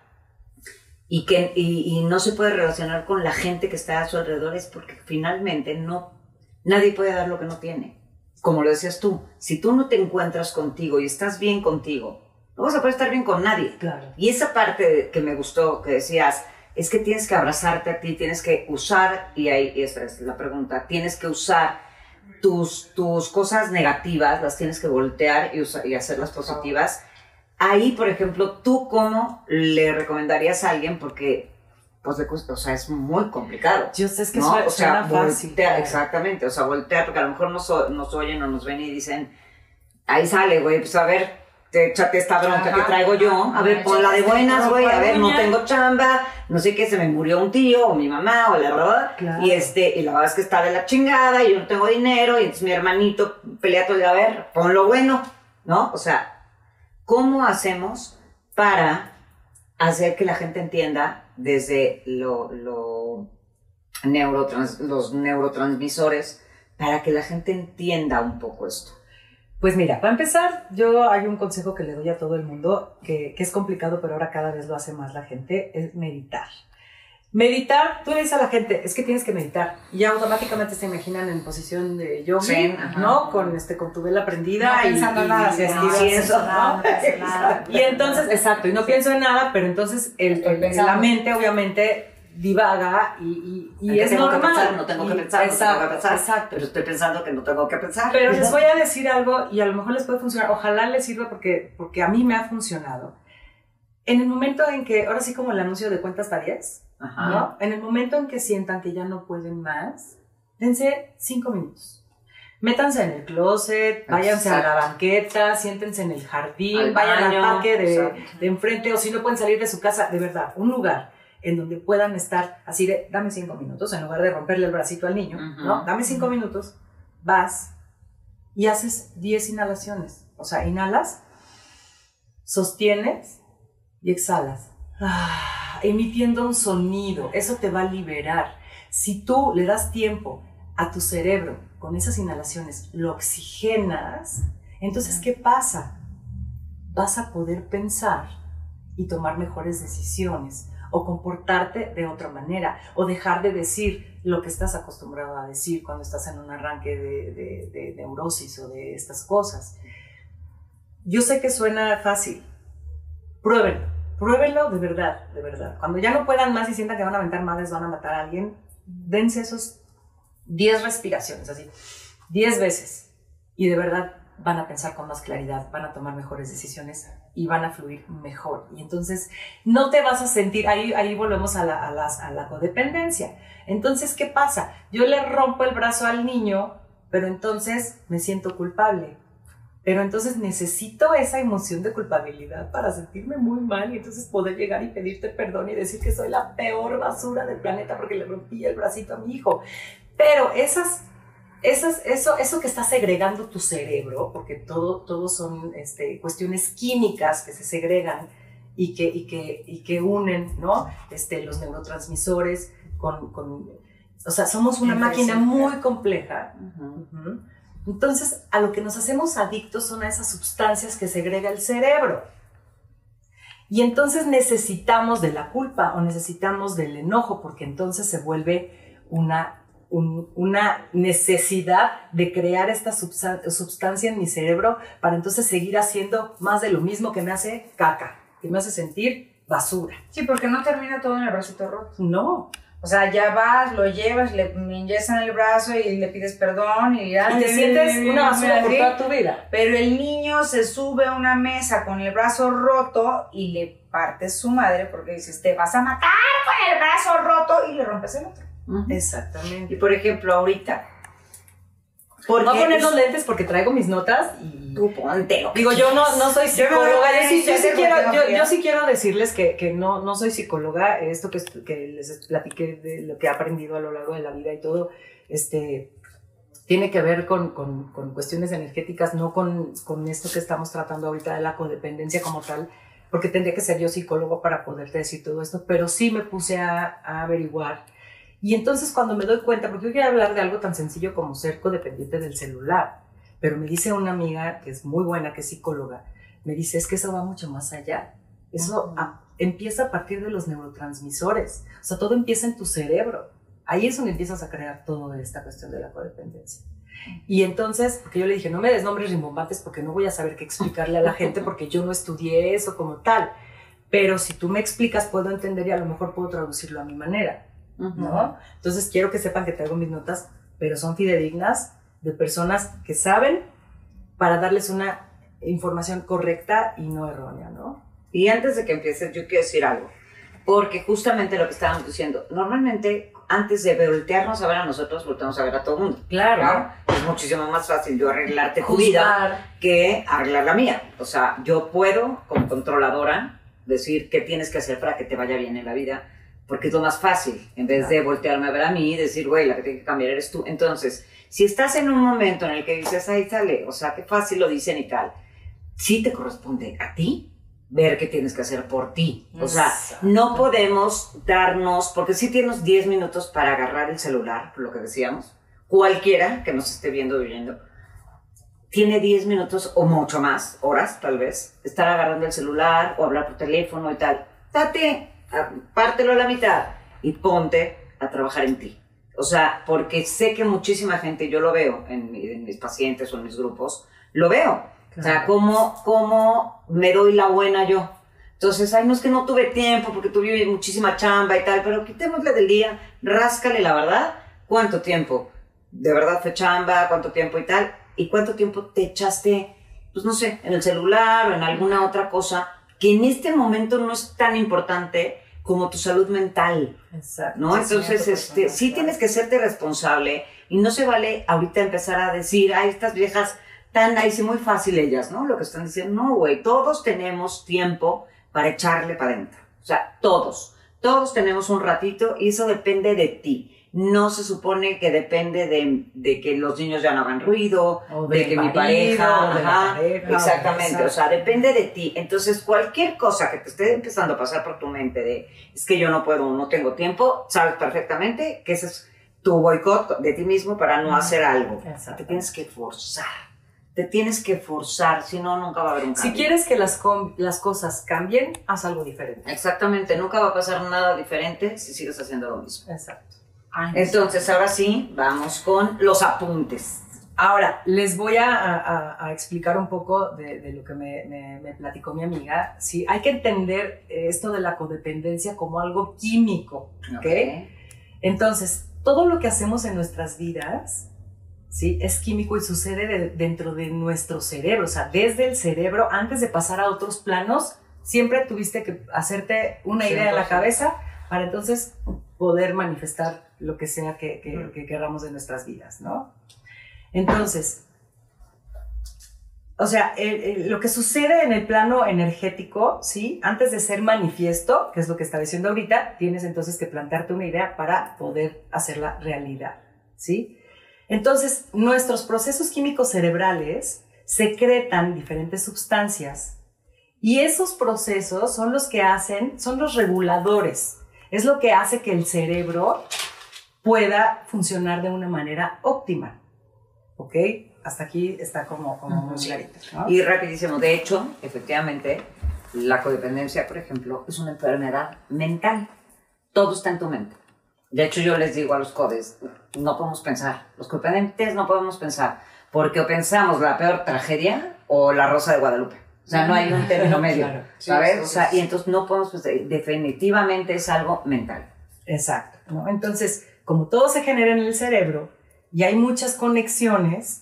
y que y, y no se puede relacionar con la gente que está a su alrededor es porque finalmente no, nadie puede dar lo que no tiene. Como lo decías tú, si tú no te encuentras contigo y estás bien contigo, no vas a poder estar bien con nadie. Claro. Y esa parte que me gustó, que decías, es que tienes que abrazarte a ti, tienes que usar, y ahí esa es la pregunta, tienes que usar tus, tus cosas negativas, las tienes que voltear y, usa- y hacerlas positivas. Ahí, por ejemplo, ¿tú cómo le recomendarías a alguien? Porque, pues, cuesta- o sea, es muy complicado. Yo sé es que ¿no? suena, o sea, suena fácil. voltea, exactamente, o sea, voltear, porque a lo mejor nos, nos oyen o nos ven y dicen, ahí sale, güey, pues a ver, te, échate esta bronca Ajá. que traigo yo, a ver, ponla de buenas, güey, a ver, no tengo chamba, no sé qué, se me murió un tío, o mi mamá, o la verdad, Claro. y este, y la verdad es que está de la chingada, y yo no tengo dinero, y entonces mi hermanito pelea todo el día, a ver, pon lo bueno, ¿no? O sea, ¿cómo hacemos para hacer que la gente entienda desde lo, los neurotransmisores para que la gente entienda un poco esto. Pues mira, para empezar, yo hay un consejo que le doy a todo el mundo, que, que es complicado, pero ahora cada vez lo hace más la gente, es meditar. Meditar, tú le dices a la gente, es que tienes que meditar. Y ya automáticamente se imaginan en posición de Zen, ajá. ¿no? Con, este, con tu vela prendida No y, pensando y- nada, y sí, eso, ¿no? Y entonces, exacto, y no pienso en nada, pero entonces el, el- pensando. la mente obviamente divaga y, y- y ¿En qué es tengo que normal. pensar? No tengo que pensar, no tengo que exacto, pensar. Exacto. Pero estoy pensando que no tengo que pensar. Pero les voy a decir algo y a lo mejor les puede funcionar. Ojalá les sirva porque, porque a mí me ha funcionado. En el momento en que, ahora sí como el anuncio de cuentas varias, Ajá. ¿no? En el momento en que sientan que ya no pueden más, dense cinco minutos. Métanse en el closet, váyanse a la banqueta, siéntense en el jardín, Al vayan baño, al parque de, de enfrente o si no pueden salir de su casa, de verdad, un lugar en donde puedan estar así de, dame cinco minutos, en lugar de romperle el bracito al niño. ¿no? Dame cinco minutos, vas y haces 10 inhalaciones. O sea, inhalas, sostienes y exhalas. Ah, emitiendo un sonido. Eso te va a liberar. Si tú le das tiempo a tu cerebro con esas inhalaciones, lo oxigenas, entonces, ¿qué pasa? Vas a poder pensar y tomar mejores decisiones o comportarte de otra manera o dejar de decir lo que estás acostumbrado a decir cuando estás en un arranque de, de- de neurosis o de estas cosas. Yo sé que suena fácil. Pruébenlo. Pruébenlo de verdad, de verdad. Cuando ya no puedan más y sientan que van a aventar madres, van a matar a alguien, dense esos 10 respiraciones, así, 10 veces. Y de verdad van a pensar con más claridad, van a tomar mejores decisiones y van a fluir mejor. Y entonces no te vas a sentir, ahí, ahí volvemos a la, a, las- a la codependencia. Entonces, ¿qué pasa? Yo le rompo el brazo al niño, pero entonces me siento culpable. Pero entonces necesito esa emoción de culpabilidad para sentirme muy mal y entonces poder llegar y pedirte perdón y decir que soy la peor basura del planeta porque le rompí el bracito a mi hijo. Pero esas, esas, eso, eso que está segregando tu cerebro, porque todo, todo son este, cuestiones químicas que se segregan y que, y que, y que unen ¿no? este, los neurotransmisores con, con... O sea, somos una máquina muy compleja. Ujú. Ujú. Entonces, a lo que nos hacemos adictos son a esas sustancias que segrega el cerebro. Y entonces necesitamos de la culpa o necesitamos del enojo, porque entonces se vuelve una, un- una necesidad de crear esta sustancia en mi cerebro para entonces seguir haciendo más de lo mismo que me hace caca, que me hace sentir basura. Sí, porque no termina todo en el bracito roto. No, O sea, ya vas, lo llevas, le inyectan el brazo y le pides perdón y ya. Y te sientes una basura por toda tu vida. Pero el niño se sube a una mesa con el brazo roto y le partes su madre porque dices, te vas a matar con el brazo roto y le rompes el otro. Exactamente. Y por ejemplo, ahorita. Voy a porque- poner los lentes porque traigo mis notas y... Tú ponte Digo, yo no, no soy psicóloga. Yo, sí, yo quiero, porque yo, sí quiero decirles que, que no, no soy psicóloga. Esto que, que les platiqué de lo que he aprendido a lo largo de la vida y todo, este, tiene que ver con, con, con cuestiones energéticas, no con, con esto que estamos tratando ahorita de la codependencia como tal, porque tendría que ser yo psicólogo para poderte decir todo esto, pero sí me puse a, a averiguar. Y entonces cuando me doy cuenta, porque yo quería hablar de algo tan sencillo como ser codependiente del celular, pero me dice una amiga que es muy buena, que es psicóloga, me dice, es que eso va mucho más allá. Eso a- empieza a partir de los neurotransmisores. O sea, todo empieza en tu cerebro. Ahí es donde empiezas a crear toda esta cuestión de la codependencia. Y entonces, porque yo le dije, no me des nombres rimbombantes porque no voy a saber qué explicarle a la gente porque yo no estudié eso como tal. Pero si tú me explicas, puedo entender y a lo mejor puedo traducirlo a mi manera. ¿No? Entonces quiero que sepan que traigo mis notas, pero son fidedignas de personas que saben para darles una información correcta y no errónea, ¿no? Y antes de que empieces, yo quiero decir algo. Porque justamente lo que estábamos diciendo, normalmente antes de voltearnos a ver a nosotros, volteamos a ver a todo el mundo. Claro. Es muchísimo más fácil yo arreglarte tu vida que arreglar la mía. O sea, yo puedo, como controladora, decir qué tienes que hacer para que te vaya bien en la vida, porque es lo más fácil, en vez de voltearme a ver a mí y decir, güey, la que tiene que cambiar eres tú. Entonces, si estás en un momento en el que dices, ahí sale, o sea, qué fácil lo dicen y tal, sí te corresponde a ti ver qué tienes que hacer por ti. O sea, no podemos darnos, porque sí tienes 10 minutos para agarrar el celular, por lo que decíamos, cualquiera que nos esté viendo viviendo, tiene 10 minutos o mucho más, horas tal vez, estar agarrando el celular o hablar por teléfono y tal. Date, pártelo a la mitad y ponte a trabajar en ti. O sea, porque sé que muchísima gente, yo lo veo en, mi- en mis pacientes o en mis grupos, lo veo. O sea, Claro. ¿cómo, ¿cómo me doy la buena yo? Entonces, ay, no es que no tuve tiempo porque tuve muchísima chamba y tal, pero quitémosle del día, ráscale la verdad, ¿cuánto tiempo? ¿De verdad fue chamba? ¿Cuánto tiempo y tal? ¿Y cuánto tiempo te echaste, pues no sé, en el celular o en alguna otra cosa que en este momento no es tan importante como tu salud mental? Exacto. ¿no? Entonces, este, sí tienes que serte responsable y no se vale ahorita empezar a decir, ay, estas viejas tan ahí sí muy fácil ellas, ¿no? Lo que están diciendo, no, güey, todos tenemos tiempo para echarle para adentro. O sea, todos, todos tenemos un ratito y eso depende de ti. No se supone que depende de, de que los niños ya no hagan ruido, O de que mi pareja, o de la ajá, pareja, exactamente, o sea, depende de ti. Entonces, cualquier cosa que te esté empezando a pasar por tu mente de, es que yo no puedo, no tengo tiempo, sabes perfectamente que ese es tu boicot de ti mismo para no hacer algo. Te tienes que forzar, te tienes que forzar, si no, nunca va a haber un cambio. Si quieres que las, las cosas cambien, haz algo diferente. Exactamente, nunca va a pasar nada diferente si sigues haciendo lo mismo. Exacto. Entonces, ahora sí, vamos con los apuntes. Ahora, les voy a, a- a explicar un poco de, de lo que me, me- me platicó mi amiga. Sí, hay que entender esto de la codependencia como algo químico, ¿ok? Entonces, todo lo que hacemos en nuestras vidas, ¿sí? Es químico y sucede de- dentro de nuestro cerebro, o sea, desde el cerebro, antes de pasar a otros planos, siempre tuviste que hacerte una idea en la 100%. cabeza para entonces poder manifestar lo que sea que, que- que queramos de nuestras vidas, ¿no? Entonces, o sea, el- el- lo que sucede en el plano energético, ¿sí? Antes de ser manifiesto, que es lo que estaba diciendo ahorita, tienes entonces que plantearte una idea para poder hacerla realidad, ¿sí? Entonces, nuestros procesos químicos cerebrales secretan diferentes sustancias y esos procesos son los que hacen, son los reguladores, es lo que hace que el cerebro pueda funcionar de una manera óptima, ¿ok? Hasta aquí está como, como muy Ujú. clarito, ¿no? Y rapidísimo, de hecho, efectivamente, la codependencia, por ejemplo, es una enfermedad mental. Todo está en tu mente. De hecho, yo les digo a los codes, no podemos pensar. Los codependentes no podemos pensar, porque o pensamos la peor tragedia o la rosa de Guadalupe. O sea, no hay un término medio, Claro. ¿sabes? sí, o sea, y entonces no podemos pensar. Definitivamente es algo mental. Exacto. ¿no? Entonces, como todo se genera en el cerebro y hay muchas conexiones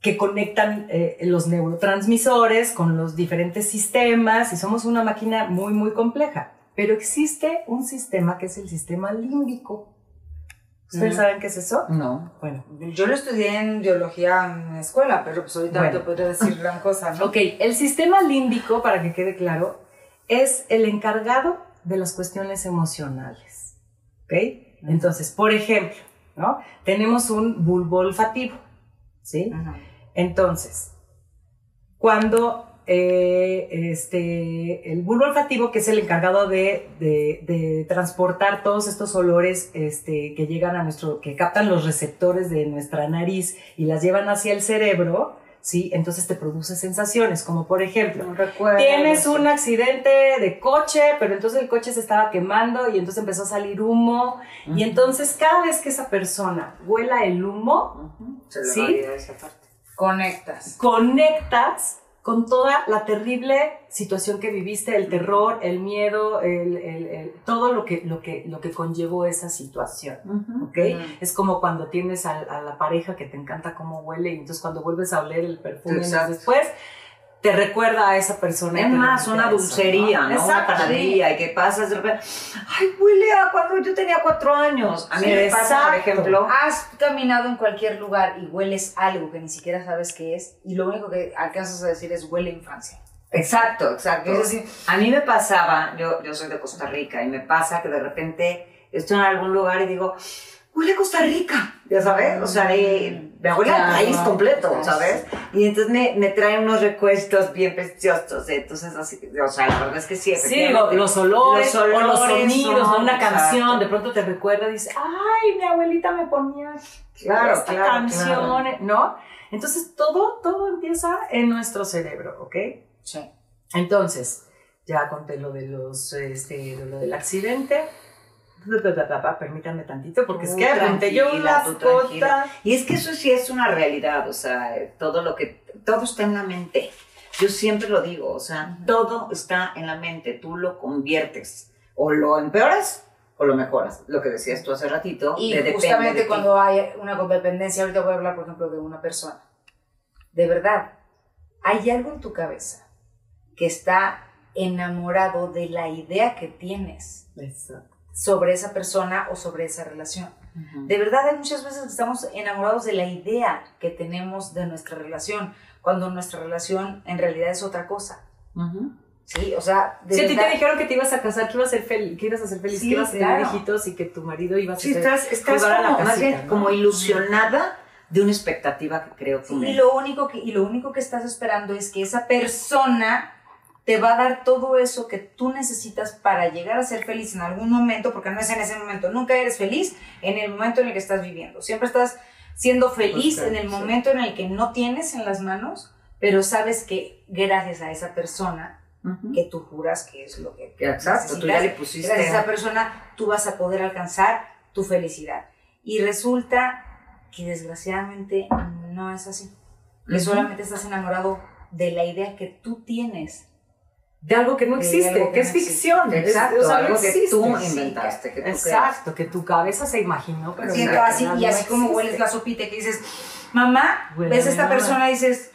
que conectan eh, los neurotransmisores con los diferentes sistemas y somos una máquina muy, muy compleja. Pero existe un sistema que es el sistema límbico. ¿Ustedes saben qué es eso? No. Bueno, Yo lo estudié en biología en la escuela, pero pues ahorita Bueno. te podría decir gran cosa, ¿no? Ok, el sistema límbico, para que quede claro, es el encargado de las cuestiones emocionales. ¿Ok? Entonces, por ejemplo, ¿no? Tenemos un bulbo olfativo. ¿Sí? Ajá. Entonces, cuando eh, este, el bulbo olfativo, que es el encargado de, de- de transportar todos estos olores este, que llegan a nuestro, que captan los receptores de nuestra nariz y las llevan hacia el cerebro, ¿sí? Entonces te produce sensaciones, como por ejemplo, No. Tienes un accidente de coche, pero entonces el coche se estaba quemando y entonces empezó a salir humo. Y entonces cada vez que esa persona huela el humo, Ujú. Se le ¿Sí? esa parte. Conectas. conectas con toda la terrible situación que viviste, el terror, el miedo, el- el- el- todo lo que, lo, que, lo que conllevó esa situación. ¿ok? Es como cuando tienes a, a la pareja que te encanta cómo huele y entonces cuando vuelves a oler el perfume después, te recuerda a esa persona. Es más, una dulcería, ¿no? Una Exacto. panadería, y que pasas de repente, ay, huele a cuando yo tenía cuatro años. A mí Sí, me pasa, por ejemplo, Has caminado en cualquier lugar y hueles algo que ni siquiera sabes qué es y lo único que alcanzas a decir es huele a infancia. exacto, exacto. Es decir, A mí me pasaba, yo, yo soy de Costa Rica, y me pasa que de repente estoy en algún lugar y digo, huele a Costa Rica, ya sabes, o sea, de- me huele Claro. país completo, Claro. ¿sabes? Y entonces me, me trae unos recuestos bien preciosos, entonces así, o sea, la verdad es que sí, Sí, lo- los olores, Los o los olores sonidos, son, ¿no? una exacto. canción, de pronto te recuerda y dices, ay, mi abuelita me ponía Claro, esta claro, canción, claro. ¿no? Entonces todo, todo empieza en nuestro cerebro, ¿ok? sí. Entonces, ya conté lo de los, este, de lo del accidente. Permítanme tantito, porque es que apunté yo unas cosas. Y es que eso sí es una realidad, o sea, eh, todo lo que, todo está en la mente. Yo siempre lo digo, o sea, Ujú. todo está en la mente, tú lo conviertes, o lo empeoras o lo mejoras, lo que decías tú hace ratito. Y de depende justamente de ti. cuando hay una codependencia, ahorita voy a hablar, por ejemplo, de una persona. De verdad, hay algo en tu cabeza que está enamorado de la idea que tienes Exacto. Sobre esa persona o sobre esa relación. Ujú. De verdad, hay muchas veces que estamos enamorados de la idea que tenemos de nuestra relación, cuando nuestra relación en realidad es otra cosa. Ujú. Sí, o sea, de Si a ti te verdad- dijeron que te ibas a casar, que ibas a ser feliz, que ibas a ser feliz, Sí, que ibas a tener claro. hijitos y que tu marido iba a Sí, ser estás, estás jugar a la como, más casita, bien ¿no? como ilusionada de una expectativa que creo que Sí, y lo único que y lo único que estás esperando es que esa persona te va a dar todo eso que tú necesitas para llegar a ser feliz en algún momento, porque no es en ese momento, nunca eres feliz en el momento en el que estás viviendo. Siempre estás siendo feliz Buscando, en el sí. momento en el que no tienes en las manos, pero sabes que gracias a esa persona Ujú. que tú juras que es lo que Exacto, tú ya le pusiste... gracias a esa persona tú vas a poder alcanzar tu felicidad. Y resulta que desgraciadamente no es así. Que Ujú. solamente estás enamorado de la idea que tú tienes. De algo que no existe, que que es ficción. es- Exacto, o sea, no algo que tú inventaste, que tú Exacto, que tu cabeza se imaginó, pero Sí, en Exacto. así, y así como hueles la sopita que dices, mamá, Huele ves a esta persona y dices,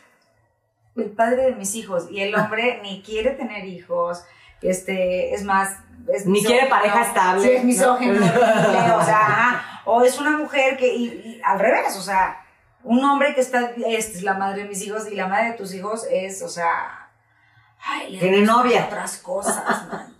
el padre de mis hijos, y el hombre ni quiere tener hijos, este, es más, es Ni quiere pareja estable, Sí, es misógino, o sea, ajá, o es una mujer que, y, y al revés, o sea, un hombre que está, esta es la madre de mis hijos y la madre de tus hijos es, o sea, ay, Tiene novia. otras cosas, man.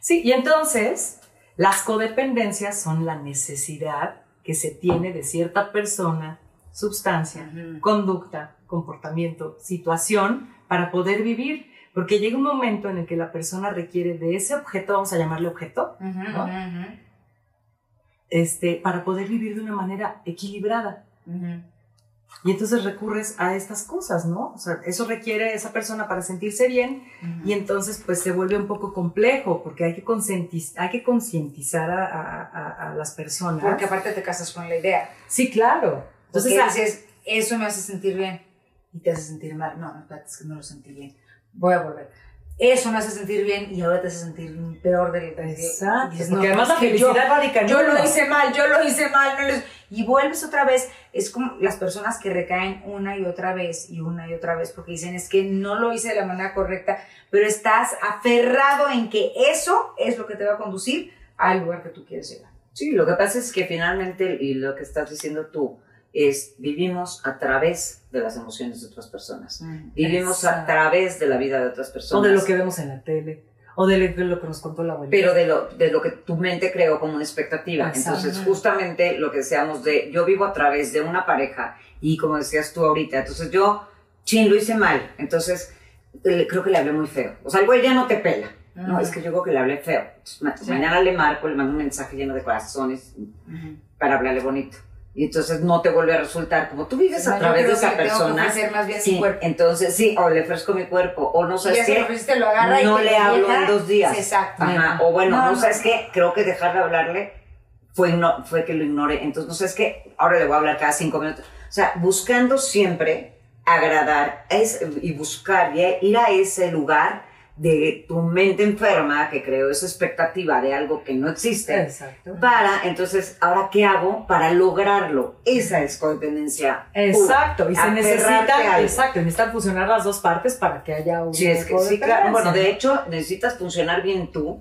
Sí, y entonces las codependencias son la necesidad que se tiene de cierta persona, sustancia, conducta, comportamiento, situación para poder vivir. Porque llega un momento en el que la persona requiere de ese objeto, vamos a llamarle objeto, ¿no? este, para poder vivir de una manera equilibrada. Y entonces recurres a estas cosas, ¿no? O sea, eso requiere esa persona para sentirse bien y entonces pues se vuelve un poco complejo porque hay que hay que concientizar a, a- a- las personas. Porque aparte te casas con la idea. sí, claro. Entonces ah, dices, eso me hace sentir bien y te hace sentir mal. No, no, espérate, es que no lo sentí bien. Voy a volver. Eso me hace sentir bien y ahora te hace sentir peor del Exacto. dices, porque no, además la que felicidad radica yo uno. lo hice mal, yo lo hice mal, no lo y vuelves otra vez, es como las personas que recaen una y otra vez y una y otra vez porque dicen es que no lo hice de la manera correcta, pero estás aferrado en que eso es lo que te va a conducir al lugar que tú quieres llegar. Sí, lo que pasa es que finalmente, y lo que estás diciendo tú, es vivimos a través de las emociones de otras personas. Vivimos a través de la vida de otras O personas. de lo que vemos en la tele. O de lo que- nos contó la abuelita. pero de lo, de lo que tu mente creó como una expectativa. Exacto. Entonces, justamente lo que decíamos de, yo vivo a través de una pareja y como decías tú ahorita, entonces yo, chin, lo hice mal, entonces creo que le hablé muy feo. O sea, el güey ya no te pela. No, es que yo creo que le hablé feo. Entonces, ma- Sí. Mañana le marco, le mando un mensaje lleno de corazones para hablarle bonito. Y entonces no te vuelve a resultar como tú vives a Yo través de esa persona. más bien Sí, cuerpo. entonces sí, o le ofrezco mi cuerpo, o no Y sabes qué, ofreciste, lo agarra y no te le lo hablo en dos días. Exacto. Ajá, o bueno, No, no, no, sabes no. qué, creo que dejar de hablarle fue, igno- fue que lo ignoré. Entonces, no sabes qué, ahora le voy a hablar cada cinco minutos. O sea, buscando siempre agradar es- y buscar y ir a ese lugar de tu mente enferma que creó esa expectativa de algo que no existe. Exacto. Para, entonces, ¿ahora qué hago para lograrlo? Esa es codependencia. pura. Exacto, y se Aferrarte necesitan, a algo. exacto, necesitan fusionar las dos partes para que haya un Sí, es que, sí, claro. Bueno, de hecho, necesitas funcionar bien tú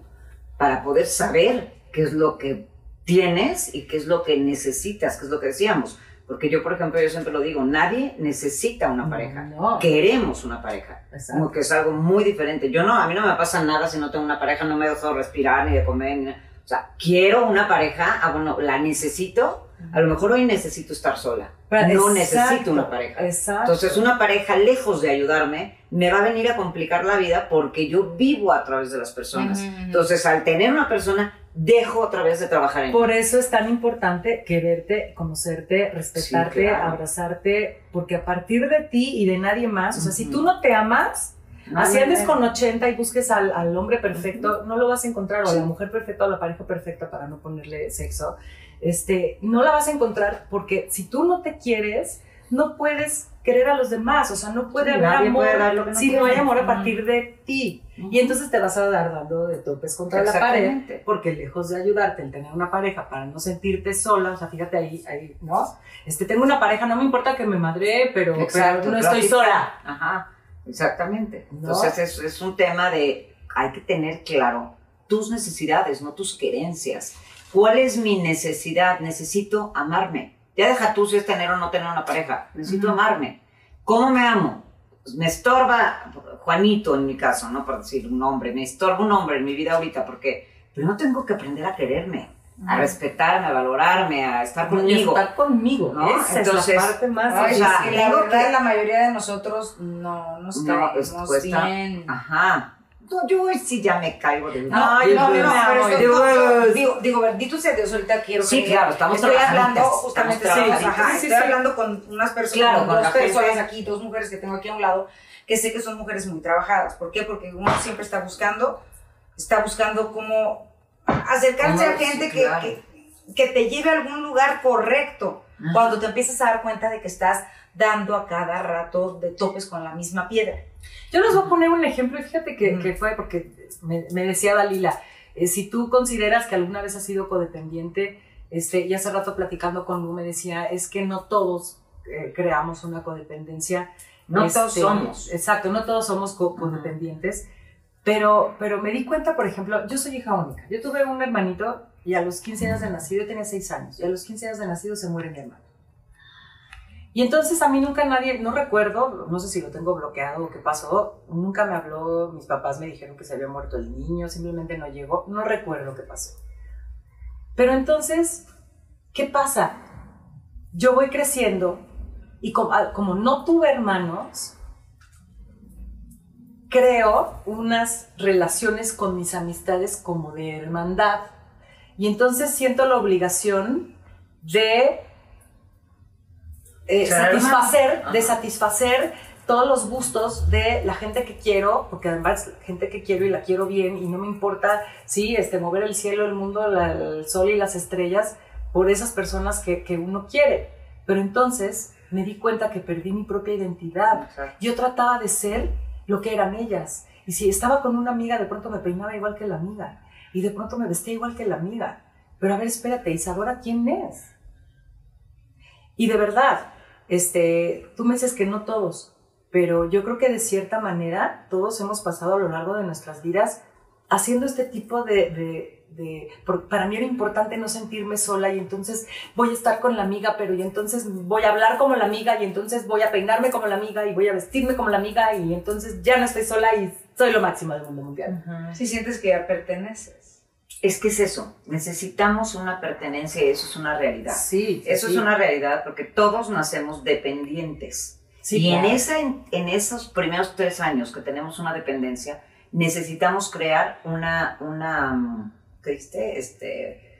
para poder saber qué es lo que tienes y qué es lo que necesitas, qué es lo que decíamos. Porque yo, por ejemplo, yo siempre lo digo, nadie necesita una pareja. No. Queremos una pareja. Exacto. Como que es algo muy diferente. Yo no, a mí no me pasa nada si no tengo una pareja, no me dejo respirar ni de comer. ni- o sea, quiero una pareja, ah, bueno, la necesito. A lo mejor hoy necesito estar sola. Pero- no exacto, necesito una pareja. Exacto. Entonces, una pareja, lejos de ayudarme, me va a venir a complicar la vida porque yo vivo a través de las personas. Ujú, ujú. Entonces, al tener una persona, dejo otra vez de trabajar en mí. Por eso es tan importante quererte, conocerte, respetarte, Sí, claro. abrazarte, porque a partir de ti y de nadie más, o sea, si tú no te amas, No, así andes no. con 80 y busques al, al hombre perfecto, no lo vas a encontrar, o a la mujer perfecta o a la pareja perfecta para no ponerle sexo, este, no la vas a encontrar porque si tú no te quieres, no puedes querer a los demás, o sea, no puede Sí, haber amor puede no si no hay amor a Ujú. partir de ti. Y entonces te vas a dar dando de topes contra la pared Exactamente. porque lejos de ayudarte el tener una pareja para no sentirte sola, o sea, fíjate ahí, ahí ¿no? Este, tengo una pareja, no me importa que me madre, pero, Exacto, pero no estoy sola. Ajá, exactamente. ¿No? Entonces es, es un tema de, hay que tener claro tus necesidades, no tus querencias. ¿Cuál es mi necesidad? Necesito amarme. Ya deja tú si es tener o no tener una pareja. Necesito Ujú. amarme. ¿Cómo me amo? Pues me estorba Juanito en mi caso, no por decir un hombre, me estorba un hombre en mi vida ahorita porque primero tengo que aprender a quererme, a respetarme, a valorarme, a estar Y conmigo. estar conmigo, ¿no? Esa Entonces, es la parte más. Ay, o sea, sí, la verdad, que- la mayoría de nosotros no nos No, caemos pues, cuesta- bien. Ajá. No, yo sí ya me caigo de No, Ay, no, no, no, me pero no, yo- digo, digo, bendito sea Dios, ahorita quiero Sí, claro, estamos estoy hablando justamente, sí, Sí, sí, estoy hablando con unas personas, Claro, con dos gente. personas aquí, dos mujeres que tengo aquí a un lado, que sé que son mujeres muy trabajadas. ¿Por qué? Porque uno siempre está buscando, está buscando cómo acercarse a gente que, que, que te lleve a algún lugar correcto. Ajá. Cuando te empiezas a dar cuenta de que estás dando a cada rato de topes con la misma piedra. Yo les voy a poner un ejemplo, y fíjate que, fue porque me, me decía Dalila, eh, si tú consideras que alguna vez has sido codependiente, este, y hace rato platicando con Lu me decía, es que no todos eh, creamos una codependencia. No Este, todos somos. Exacto, no todos somos co- codependientes. Pero, pero me di cuenta, por ejemplo, yo soy hija única. Yo tuve un hermanito y a los 15 años de nacido, yo tenía 6 años, y a los 15 años de nacido se muere mi hermano. Y entonces a mí nunca nadie, no recuerdo, no sé si lo tengo bloqueado o qué pasó, nunca me habló, mis papás me dijeron que se había muerto el niño, simplemente no llegó, no recuerdo qué pasó. Pero entonces, ¿qué pasa? Yo voy creciendo y como, ah, como no tuve hermanos, creo unas relaciones con mis amistades como de hermandad. Y entonces siento la obligación de eh, satisfacer, de satisfacer todos los gustos de la gente que quiero, porque además gente que quiero y la quiero bien y no me importa, sí, este, mover el cielo, el mundo, la- el sol y las estrellas por esas personas que, que uno quiere. Pero entonces me di cuenta que perdí mi propia identidad. Exacto. Yo trataba de ser lo que eran ellas. Y si estaba con una amiga, de pronto me peinaba igual que la amiga. Y de pronto me vestía igual que la amiga. Pero a ver, espérate, Isadora, ¿quién es? Y de verdad, este, tú me dices que no todos, pero yo creo que de cierta manera todos hemos pasado a lo largo de nuestras vidas haciendo este tipo de, para mí era importante no sentirme sola y entonces voy a estar con la amiga, pero y entonces voy a hablar como la amiga y entonces voy a peinarme como la amiga y voy a vestirme como la amiga y entonces ya no estoy sola y soy lo máximo del mundo mundial. Si sientes que ya perteneces. Es que es eso, necesitamos una pertenencia y eso es una realidad. Sí. Eso es una realidad porque todos nacemos dependientes. y en, esa, en esos primeros tres años que tenemos una dependencia, necesitamos crear una, una ¿qué Este,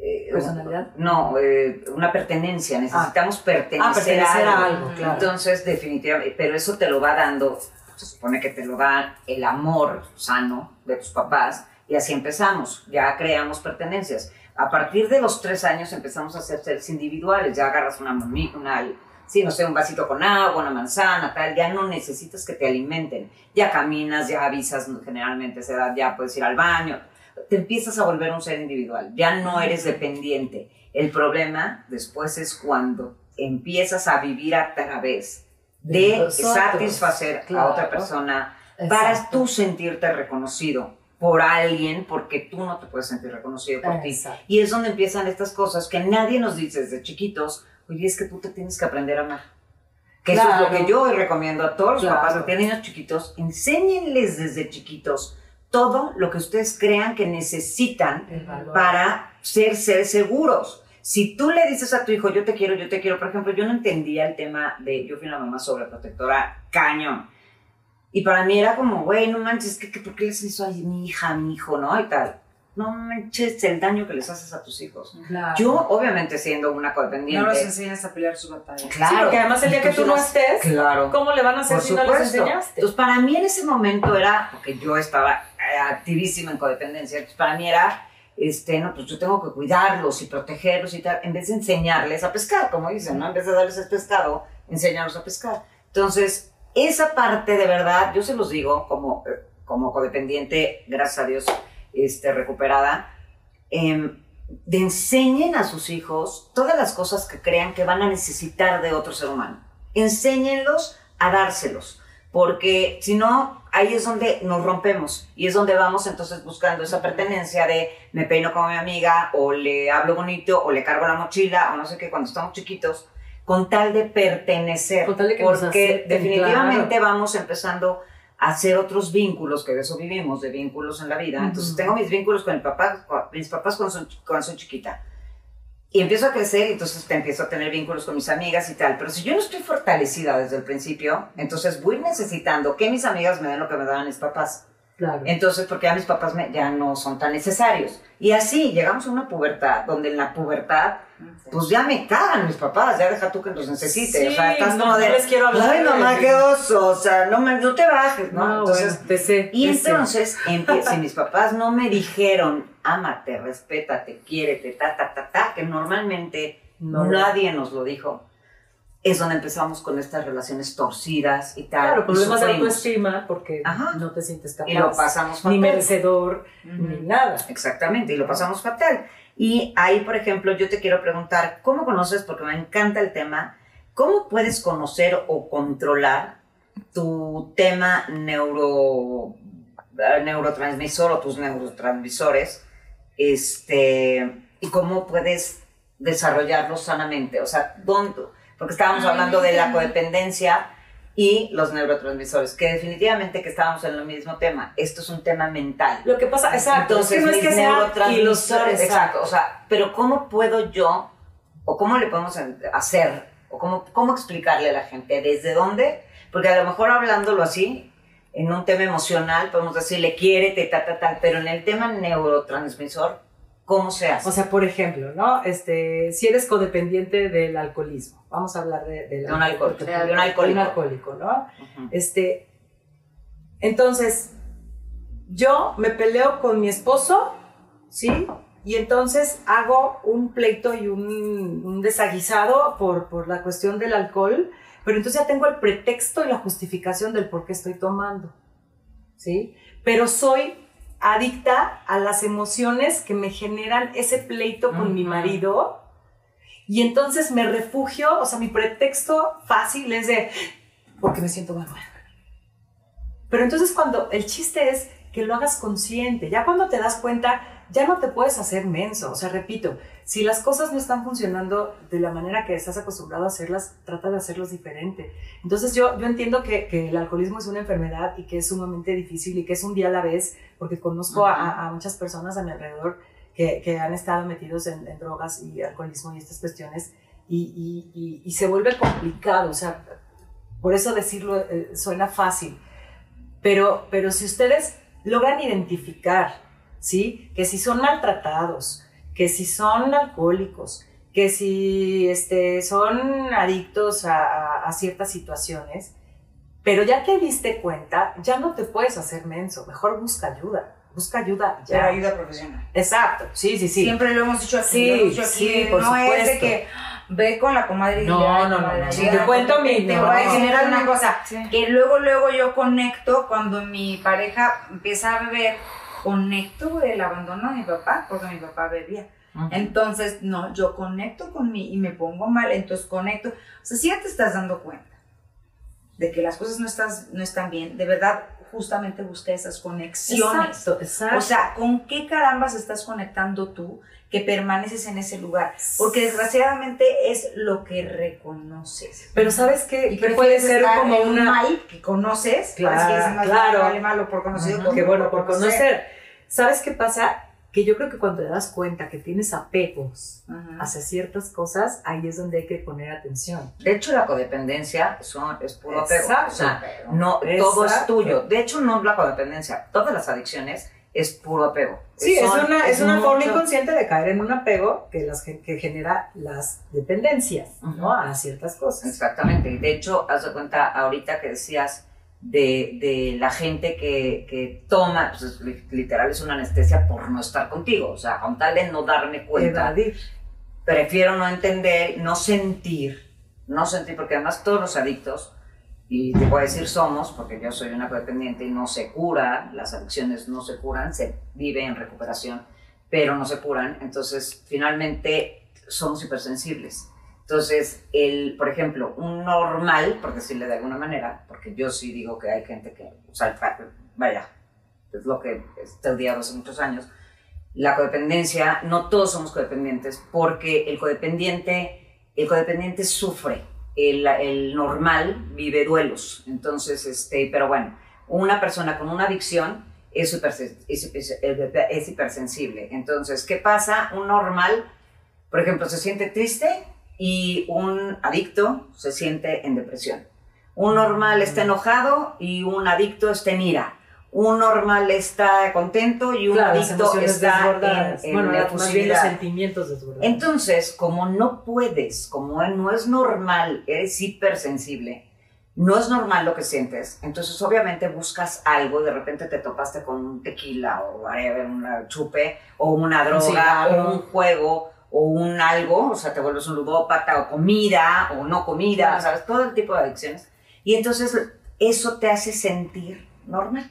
eh, ¿Personalidad? No, eh, una pertenencia, necesitamos ah. pertenecer, a algo. Entonces, definitivamente, pero eso te lo va dando, se supone que te lo da el amor sano de tus papás, y así empezamos, ya creamos pertenencias. A partir de los tres años empezamos a ser seres individuales, ya agarras una, una sí, no sé, un vasito con agua, una manzana, tal, ya no necesitas que te alimenten, ya caminas, ya avisas generalmente a esa edad, ya puedes ir al baño, te empiezas a volver un ser individual, ya no eres dependiente. El problema después es cuando empiezas a vivir a través de satisfacer a otra persona para tú sentirte reconocido por alguien porque tú no te puedes sentir reconocido por ti. Y es donde empiezan estas cosas que nadie nos dice desde chiquitos, oye, es que tú te tienes que aprender a amar. Que eso es lo que yo recomiendo a todos los papás que tienen niños chiquitos, enséñenles desde chiquitos todo lo que ustedes crean que necesitan para ser seres seguros. Si tú le dices a tu hijo, yo te quiero, yo te quiero, por ejemplo, yo no entendía el tema de, yo fui una mamá sobreprotectora cañón. Y para mí era como, güey, no manches, ¿qué, qué, ¿por qué les hizo a mi hija, a mi hijo, no? Y tal no manches el daño que les haces a tus hijos. Yo, obviamente, siendo una codependiente. No los enseñas a pelear sus batallas. Claro. Sí, porque además el día que tú no estés, claro, ¿cómo le van a hacer si no les enseñaste? Entonces, para mí en ese momento era, porque yo estaba eh, activísima en codependencia, entonces para mí era, este, no, pues yo tengo que cuidarlos y protegerlos y tal, en vez de enseñarles a pescar, como dicen, ¿no? En vez de darles el pescado, enseñarlos a pescar. Entonces, esa parte de verdad, yo se los digo como, eh, como codependiente, gracias a Dios, este, recuperada, de enseñen a sus hijos todas las cosas que crean que van a necesitar de otro ser humano. Enséñenlos a dárselos, porque si no, ahí es donde nos rompemos y es donde vamos entonces buscando esa pertenencia de me peino como mi amiga o le hablo bonito o le cargo la mochila o no sé qué cuando estamos chiquitos, con tal de pertenecer, porque definitivamente vamos empezando hacer otros vínculos, que de eso vivimos, de vínculos en la vida. Entonces tengo mis vínculos con el papá, mis papás cuando son, cuando son chiquita. Y empiezo a crecer y entonces te empiezo a tener vínculos con mis amigas y tal. Pero si yo no estoy fortalecida desde el principio, entonces voy necesitando que mis amigas me den lo que me daban mis papás. Claro. Entonces, porque ya mis papás ya no son tan necesarios. Y así llegamos a una pubertad, donde en la pubertad, pues ya me cagan mis papás, ya deja tú que los necesite. o sea, estás no, les quiero hablar. Ay, mamá, qué oso, o sea, no, me, no te bajes, ¿no? entonces, y entonces, si mis papás no me dijeron, ámate, respétate, quiérete, ta, ta, ta, ta, que normalmente nadie nos lo dijo es donde empezamos con estas relaciones torcidas y tal. Claro, problemas de autoestima porque no te sientes capaz. Y lo pasamos fatal. Ni merecedor, ni nada. Exactamente, y lo pasamos fatal. Y ahí, por ejemplo, yo te quiero preguntar, ¿cómo conoces, porque me encanta el tema, cómo puedes conocer o controlar tu tema neuro, eh, neurotransmisor o tus neurotransmisores, este, y cómo puedes desarrollarlos sanamente? O sea, ¿dónde porque estábamos hablando de la codependencia y los neurotransmisores, que definitivamente que estábamos en el mismo tema. Esto es un tema mental. Lo que pasa, exacto, Entonces, no es que neurotransmisores, exacto, o sea, pero ¿cómo puedo yo, o cómo le podemos hacer, o cómo, cómo explicarle a la gente, desde dónde? Porque a lo mejor hablándolo así, en un tema emocional, podemos decirle quiere, te, ta, ta, ta, pero en el tema neurotransmisor, ¿Cómo se hace? O sea, por ejemplo, ¿no? Este, si eres codependiente del alcoholismo, vamos a hablar de, un, alcohólico, de un alcohólico. alcohólico, ¿no? Este, entonces, yo me peleo con mi esposo, ¿sí? Y entonces hago un pleito y un, un desaguisado por, por la cuestión del alcohol, pero entonces ya tengo el pretexto y la justificación del por qué estoy tomando. ¿sí? Pero soy adicta a las emociones que me generan ese pleito con mi marido. Y entonces me refugio, o sea, mi pretexto fácil es de, porque me siento mal. Pero entonces cuando el chiste es que lo hagas consciente, ya cuando te das cuenta, ya no te puedes hacer menso. O sea, repito, si las cosas no están funcionando de la manera que estás acostumbrado a hacerlas, trata de hacerlos diferente. Entonces yo, yo entiendo que, que el alcoholismo es una enfermedad y que es sumamente difícil y que es un día a la vez, porque conozco a, a, muchas personas a mi alrededor que, que han estado metidos en, en, drogas y alcoholismo y estas cuestiones y, y, y, y, se vuelve complicado. O sea, por eso decirlo eh, suena fácil. Pero, pero si ustedes logran identificar, ¿sí? Que si son maltratados, que si son alcohólicos, que si este, son adictos a, a, ciertas situaciones, pero ya te diste cuenta, ya no te puedes hacer menso, mejor busca ayuda. Busca ayuda ya. Pero ayuda profesional. Exacto, sí, sí, sí. Siempre lo hemos dicho aquí. Sí, dicho aquí, sí, por no supuesto. es de que ve con la comadre y No, ya, no, no, no. Te cuento mi- Te voy a decir una cosa, Sí. que luego, luego yo conecto cuando mi pareja empieza a beber, conecto el abandono de mi papá, porque mi papá bebía. Entonces, no, yo conecto con mi y me pongo mal, entonces conecto. O sea, si ya te estás dando cuenta de que las cosas no, estás, no están bien, de verdad, justamente busca esas conexiones. Exacto, exacto. O sea, ¿con qué carambas estás conectando tú que permaneces en ese lugar? Porque desgraciadamente es lo que reconoces. pero ¿sabes qué? Y Que que puede ser como un una... mal que conoces. Claro, que más claro. vale malo por conocido Ujú, que Qué bueno por conocer. ¿Sabes qué pasa? Que yo creo que cuando te das cuenta que tienes apegos Ujú. hacia ciertas cosas, ahí es donde hay que poner atención. De hecho, la codependencia son- es puro apego. Exacto. O sea, no, todo es tuyo. De hecho, no es la codependencia. Todas las adicciones es puro apego. Sí, es Son- una, es una forma inconsciente de caer en un apego que, las, que genera las dependencias, ¿no? A ciertas cosas. Exactamente. Y de hecho, haz de cuenta ahorita que decías de, de la gente que, que toma, pues es li- literal es una anestesia por no estar contigo. O sea, con tal de no darme cuenta, Evadir. prefiero no entender, no sentir, no sentir, porque además todos los adictos, y te voy decir somos, porque yo soy una codependiente y no se cura, las adicciones no se curan, se vive en recuperación, pero no se curan, entonces finalmente somos hipersensibles. Entonces, el, por ejemplo, un normal, por decirle de alguna manera, porque yo sí digo que hay gente que, o sea, vaya, es lo que he estudiado hace muchos años, la codependencia, no todos somos codependientes, porque el codependiente, el codependiente sufre, el, normal vive duelos. Entonces, este, pero bueno, una persona con una adicción es, es, es- es hipersensible. Entonces, ¿qué pasa? Un normal, por ejemplo, se siente triste y un adicto se siente en depresión. Un normal está enojado y un adicto está en ira. Un normal está contento y un Claro, adicto está en, en bueno, más bien los sentimientos desbordados. Entonces, como no puedes, como no es normal, eres hipersensible, no es normal lo que sientes, entonces obviamente buscas algo, de repente te topaste con un tequila o una chupe o una droga cigarro. o un juego o un algo, o sea, te vuelves un ludópata o comida o no comida, Claro. ¿sabes? Todo el tipo de adicciones. Y entonces eso te hace sentir normal.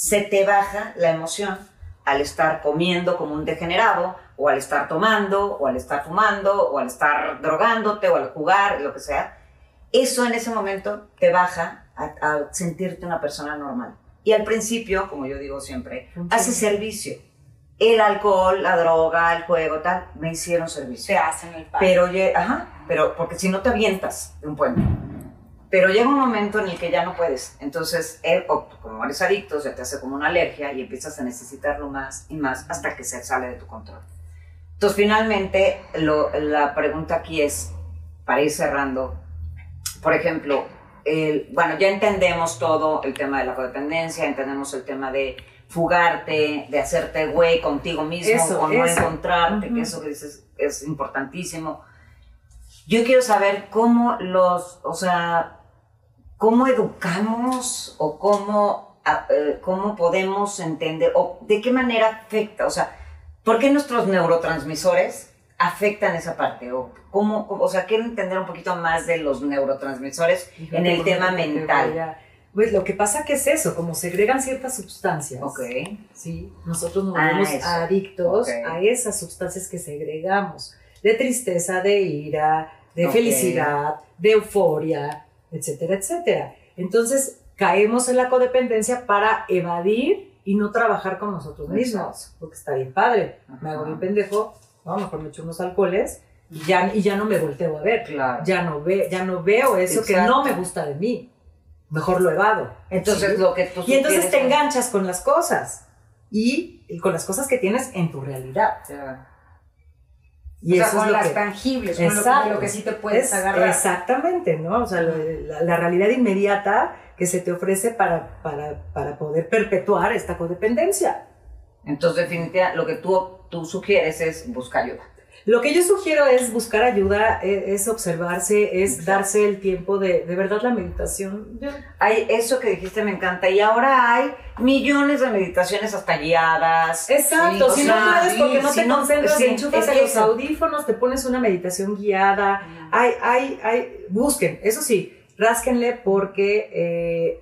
Se te baja la emoción al estar comiendo como un degenerado, o al estar tomando, o al estar fumando, o al estar drogándote, o al jugar, lo que sea. Eso en ese momento te baja a, a sentirte una persona normal. Y al principio, como yo digo siempre, hace servicio. El alcohol, la droga, el juego, tal, me hicieron servicio. Se hacen el pan. Pero, lle- ajá, pero porque si no te avientas de un puente. Pero llega un momento en el que ya no puedes. Entonces, él, como eres adicto, se te hace como una alergia y empiezas a necesitarlo más y más hasta que se sale de tu control. Entonces, finalmente, lo- la pregunta aquí es, para ir cerrando, por ejemplo, el- bueno, ya entendemos todo el tema de la codependencia, entendemos el tema de fugarte, de hacerte güey contigo mismo Eso, o no eso. encontrarte, que Ujú. eso que dices es importantísimo. Yo quiero saber cómo los, o sea, cómo educamos o cómo, eh, cómo podemos entender o de qué manera afecta, o sea, ¿por qué nuestros neurotransmisores afectan esa parte? O, cómo, o sea, quiero entender un poquito más de los neurotransmisores en el tema mental. Pues lo que pasa que es eso, como segregan ciertas sustancias. Ok. Sí, nosotros nos Ah, volvemos eso. adictos a esas sustancias que segregamos, de tristeza, de ira, de felicidad, de euforia, etcétera, etcétera. Entonces caemos en la codependencia para evadir y no trabajar con nosotros mismos, porque está bien padre, me hago Ajá. bien pendejo, no, mejor me echo unos alcoholes y ya, y ya no me volteo a ver, Claro. ya no, ve, ya no veo eso que Exacto. no me gusta de mí, mejor lo evado. Entonces, ¿sí? lo que tú Y entonces te enganchas con las cosas y, con las cosas que tienes en tu realidad. Ya. Y o sea, eso con es lo las que, tangibles, con lo que, Exacto. lo que sí te puedes es agarrar. exactamente, ¿no? O sea, lo- la, la realidad inmediata que se te ofrece para, para, para poder perpetuar esta codependencia. Entonces, definitivamente, lo que tú, tú sugieres es buscar ayuda. Lo que yo sugiero es buscar ayuda, e- es, observarse, es Exacto. darse el tiempo de, de verdad, la meditación. Hay eso que dijiste me encanta y ahora hay millones de meditaciones hasta guiadas. Exacto, Sí, si no sea, puedes porque sí, no si te concentras, sí, enchufas es los audífonos, te pones una meditación guiada. Hay, hay, hay, busquen, eso sí, rásquenle porque, eh,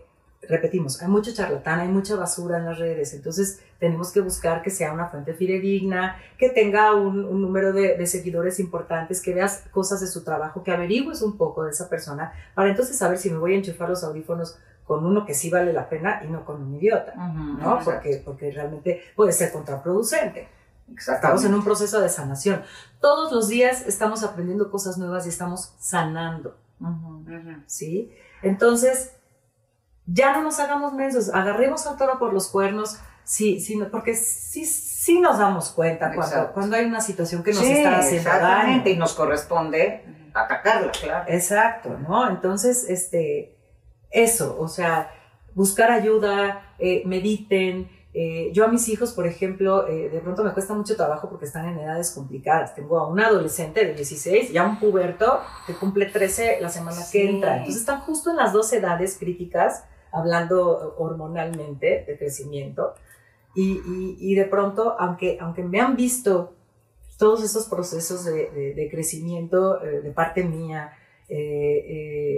repetimos, hay mucho charlatán, hay mucha basura en las redes, entonces tenemos que buscar que sea una fuente fidedigna, que tenga un, un número de, de seguidores importantes, que veas cosas de su trabajo, que averigües un poco de esa persona, para entonces saber si me voy a enchufar los audífonos con uno que sí vale la pena y no con un idiota. ¿no? Porque, porque realmente puede ser contraproducente. Estamos en un proceso de sanación. Todos los días estamos aprendiendo cosas nuevas y estamos sanando. Ujú. ¿sí? Entonces, ya no nos hagamos mensos, agarremos al toro por los cuernos, sí, sí, porque sí, sí nos damos cuenta cuando, cuando hay una situación que nos Sí, está haciendo daño. y nos corresponde atacarla, claro. Exacto, ¿no? Entonces, este, eso, o sea, buscar ayuda, eh, mediten. eh, yo a mis hijos, por ejemplo, eh, de pronto me cuesta mucho trabajo porque están en edades complicadas. Tengo a un adolescente de 16 y a un puberto que cumple 13 la semana Sí. que entra. Entonces están justo en las dos edades críticas, hablando hormonalmente de crecimiento. Y, y- y de pronto, aunque, aunque me han visto todos esos procesos de, de- de crecimiento eh, de parte mía, eh,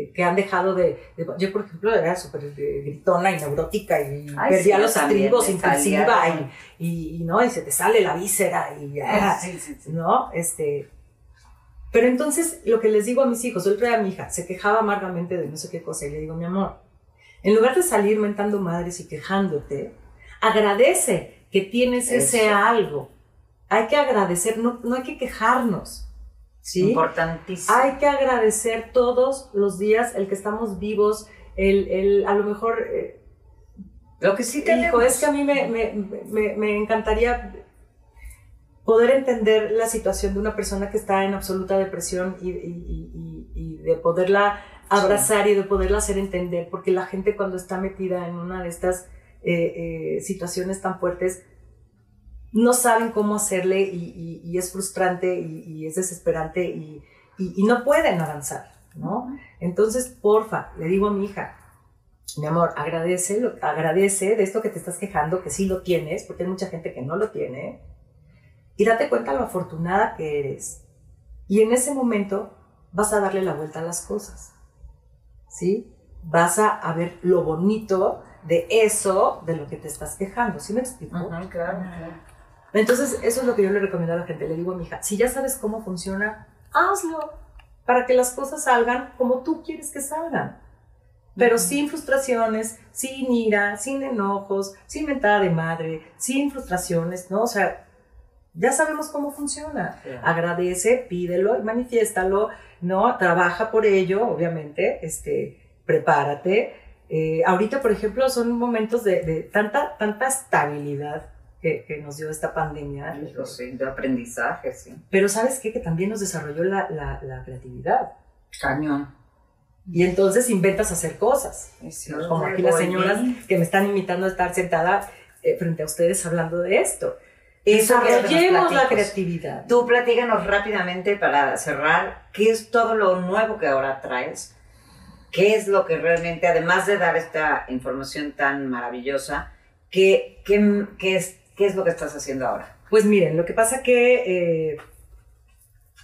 eh, que han dejado de, de- Yo, por ejemplo, era súper gritona y neurótica y Ay, perdía sí, los yo estribos impulsiva y, y, y, ¿no? y se te sale la víscera y... ah, Sí, sí. ¿no? Este, pero entonces lo que les digo a mis hijos, el otro día mi hija se quejaba amargamente de no sé qué cosa y le digo, mi amor, en lugar de salir mentando madres y quejándote, agradece que tienes ese algo. Hay que agradecer, no, no hay que quejarnos. ¿sí? Importantísimo. Hay que agradecer todos los días el que estamos vivos, el, el a lo mejor... eh, Lo que sí tenemos. Hijo, es que a mí me, me, me- me encantaría poder entender la situación de una persona que está en absoluta depresión y- y- y- y de poderla abrazar y de poderla hacer entender, porque la gente cuando está metida en una de estas eh, eh, situaciones tan fuertes, no saben cómo hacerle y, y- y es frustrante y, y es desesperante y, no pueden avanzar, ¿no? Entonces, porfa, le digo a mi hija, mi amor, agradece, lo- agradece de esto que te estás quejando, que sí lo tienes, porque hay mucha gente que no lo tiene, y date cuenta lo afortunada que eres. Y en ese momento vas a darle la vuelta a las cosas, ¿sí? Vas a, a ver lo bonito de eso, de lo que te estás quejando, ¿sí me explico? Ujú, claro, claro. Entonces, eso es lo que yo le recomiendo a la gente. Le digo a mi hija, si ya sabes cómo funciona, hazlo para que las cosas salgan como tú quieres que salgan. Pero sin frustraciones, sin ira, sin enojos, sin mentada de madre, sin frustraciones, ¿no? O sea, ya sabemos cómo funciona. Agradece, pídelo y manifiéstalo, ¿no? Trabaja por ello, obviamente, este, prepárate. Eh, ahorita, por ejemplo, son momentos de, de tanta, tanta estabilidad que, que nos dio esta pandemia. Sí, de aprendizaje, sí. Pero ¿sabes qué? Que también nos desarrolló la, la- la creatividad. Cañón. Y entonces inventas hacer cosas. Como aquí las señoras que me están imitando a estar sentada eh, frente a ustedes hablando de esto. Eso Desarrollemos la creatividad. Tú platícanos rápidamente para cerrar, ¿qué es todo lo nuevo que ahora traes? ¿Qué es lo que realmente, además de dar esta información tan maravillosa, qué, qué, qué es, qué es lo que estás haciendo ahora? Pues miren, lo que pasa que eh,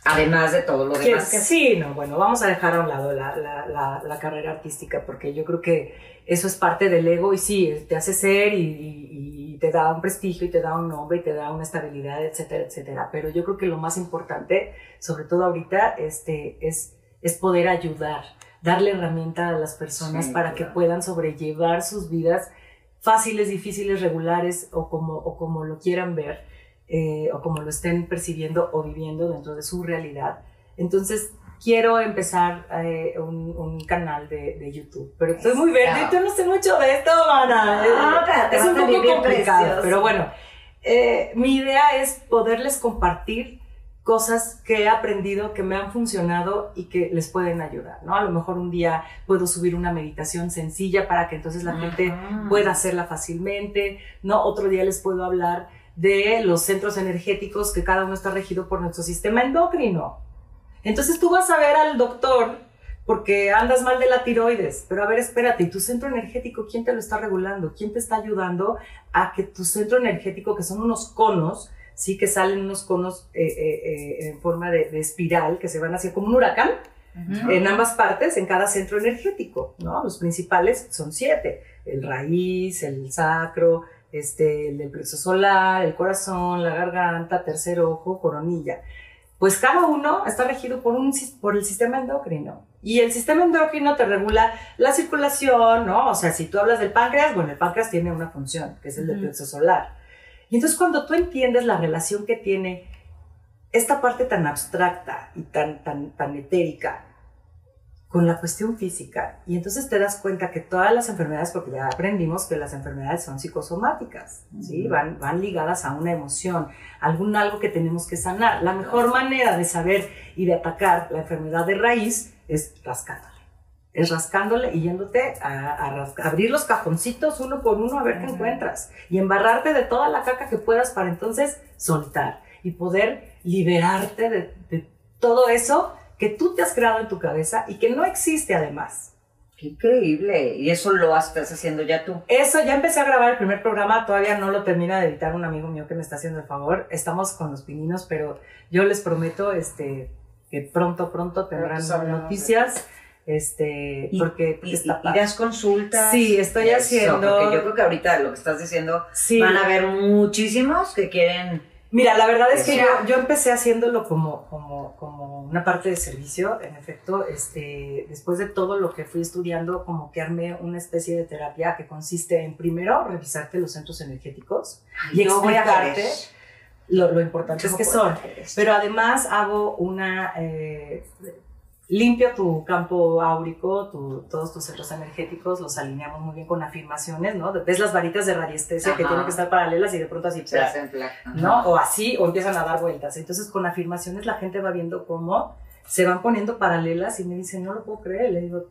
Además de todo lo Que- demás. que sí, no, bueno, vamos a dejar a un lado la, la- la- la carrera artística porque yo creo que eso es parte del ego y sí, te hace ser y, y- y te da un prestigio y te da un nombre y te da una estabilidad, etcétera, etcétera. Pero yo creo que lo más importante, sobre todo ahorita, este, es, es poder ayudar, darle herramienta a las personas Sí, para que puedan sobrellevar sus vidas fáciles, difíciles, regulares o como, o como lo quieran ver eh, o como lo estén percibiendo o viviendo dentro de su realidad. Entonces, quiero empezar eh, un, un canal de, de YouTube, pero estoy muy verde y tú no sé mucho de esto, mana. Ah, es un poco complicado, precioso. pero bueno, eh, mi idea es poderles compartir cosas que he aprendido, que me han funcionado y que les pueden ayudar, ¿no? A lo mejor un día puedo subir una meditación sencilla para que entonces la gente pueda hacerla fácilmente, ¿no? Otro día les puedo hablar de los centros energéticos que cada uno está regido por nuestro sistema endocrino. Entonces tú vas a ver al doctor porque andas mal de la tiroides, pero a ver, espérate, ¿y tu centro energético quién te lo está regulando? ¿Quién te está ayudando a que tu centro energético, que son unos conos, sí que salen unos conos eh, eh, eh, en forma de, de espiral que se van hacia como un huracán, en ambas partes, en cada centro energético, ¿no? Los principales son siete, el raíz, el sacro, este, el plexo solar, el corazón, la garganta, tercer ojo, coronilla. Pues cada uno está regido por, un, por el sistema endocrino. Y el sistema endocrino te regula la circulación, ¿no? O sea, si tú hablas del páncreas, bueno, el páncreas tiene una función, que es el del plexo solar. Y entonces cuando tú entiendes la relación que tiene esta parte tan abstracta y tan, tan, tan etérica con la cuestión física, y entonces te das cuenta que todas las enfermedades, porque ya aprendimos que las enfermedades son psicosomáticas, ¿sí? Van, van ligadas a una emoción, algún algo que tenemos que sanar. La mejor manera de saber y de atacar la enfermedad de raíz es rascándole. Es rascándole y yéndote a, a abrir los cajoncitos uno por uno a ver qué encuentras y embarrarte de toda la caca que puedas para entonces soltar y poder liberarte de, de todo eso que tú te has creado en tu cabeza y que no existe además. Qué increíble. Y eso lo estás haciendo ya tú. Eso, ya empecé a grabar el primer programa, todavía no lo termina de editar un amigo mío que me está haciendo el favor. Estamos con los pininos, pero yo les prometo este, que pronto, pronto tendrán noticias. Este, Y- porque, porque Y, está y padre. das consultas. Sí, estoy Eso, haciendo- Porque yo creo que ahorita lo que estás diciendo, Sí. van a haber muchísimos que quieren. Mira, la verdad es que yo, yo empecé haciéndolo como, como, como una parte de servicio. En efecto, este, después de todo lo que fui estudiando, como que armé una especie de terapia que consiste en primero revisarte los centros energéticos y explicarte lo, lo importantes Yo que son. Pero además hago una... eh, limpio tu campo áurico, tu- todos tus centros energéticos, los alineamos muy bien con afirmaciones, ¿no? Ves las varitas de radiestesia que tienen que estar paralelas y de pronto así... se hacen. ¿no? O así, o empiezan a dar vueltas. Entonces, con afirmaciones la gente va viendo cómo se van poniendo paralelas y me dicen, no lo puedo creer. Le digo,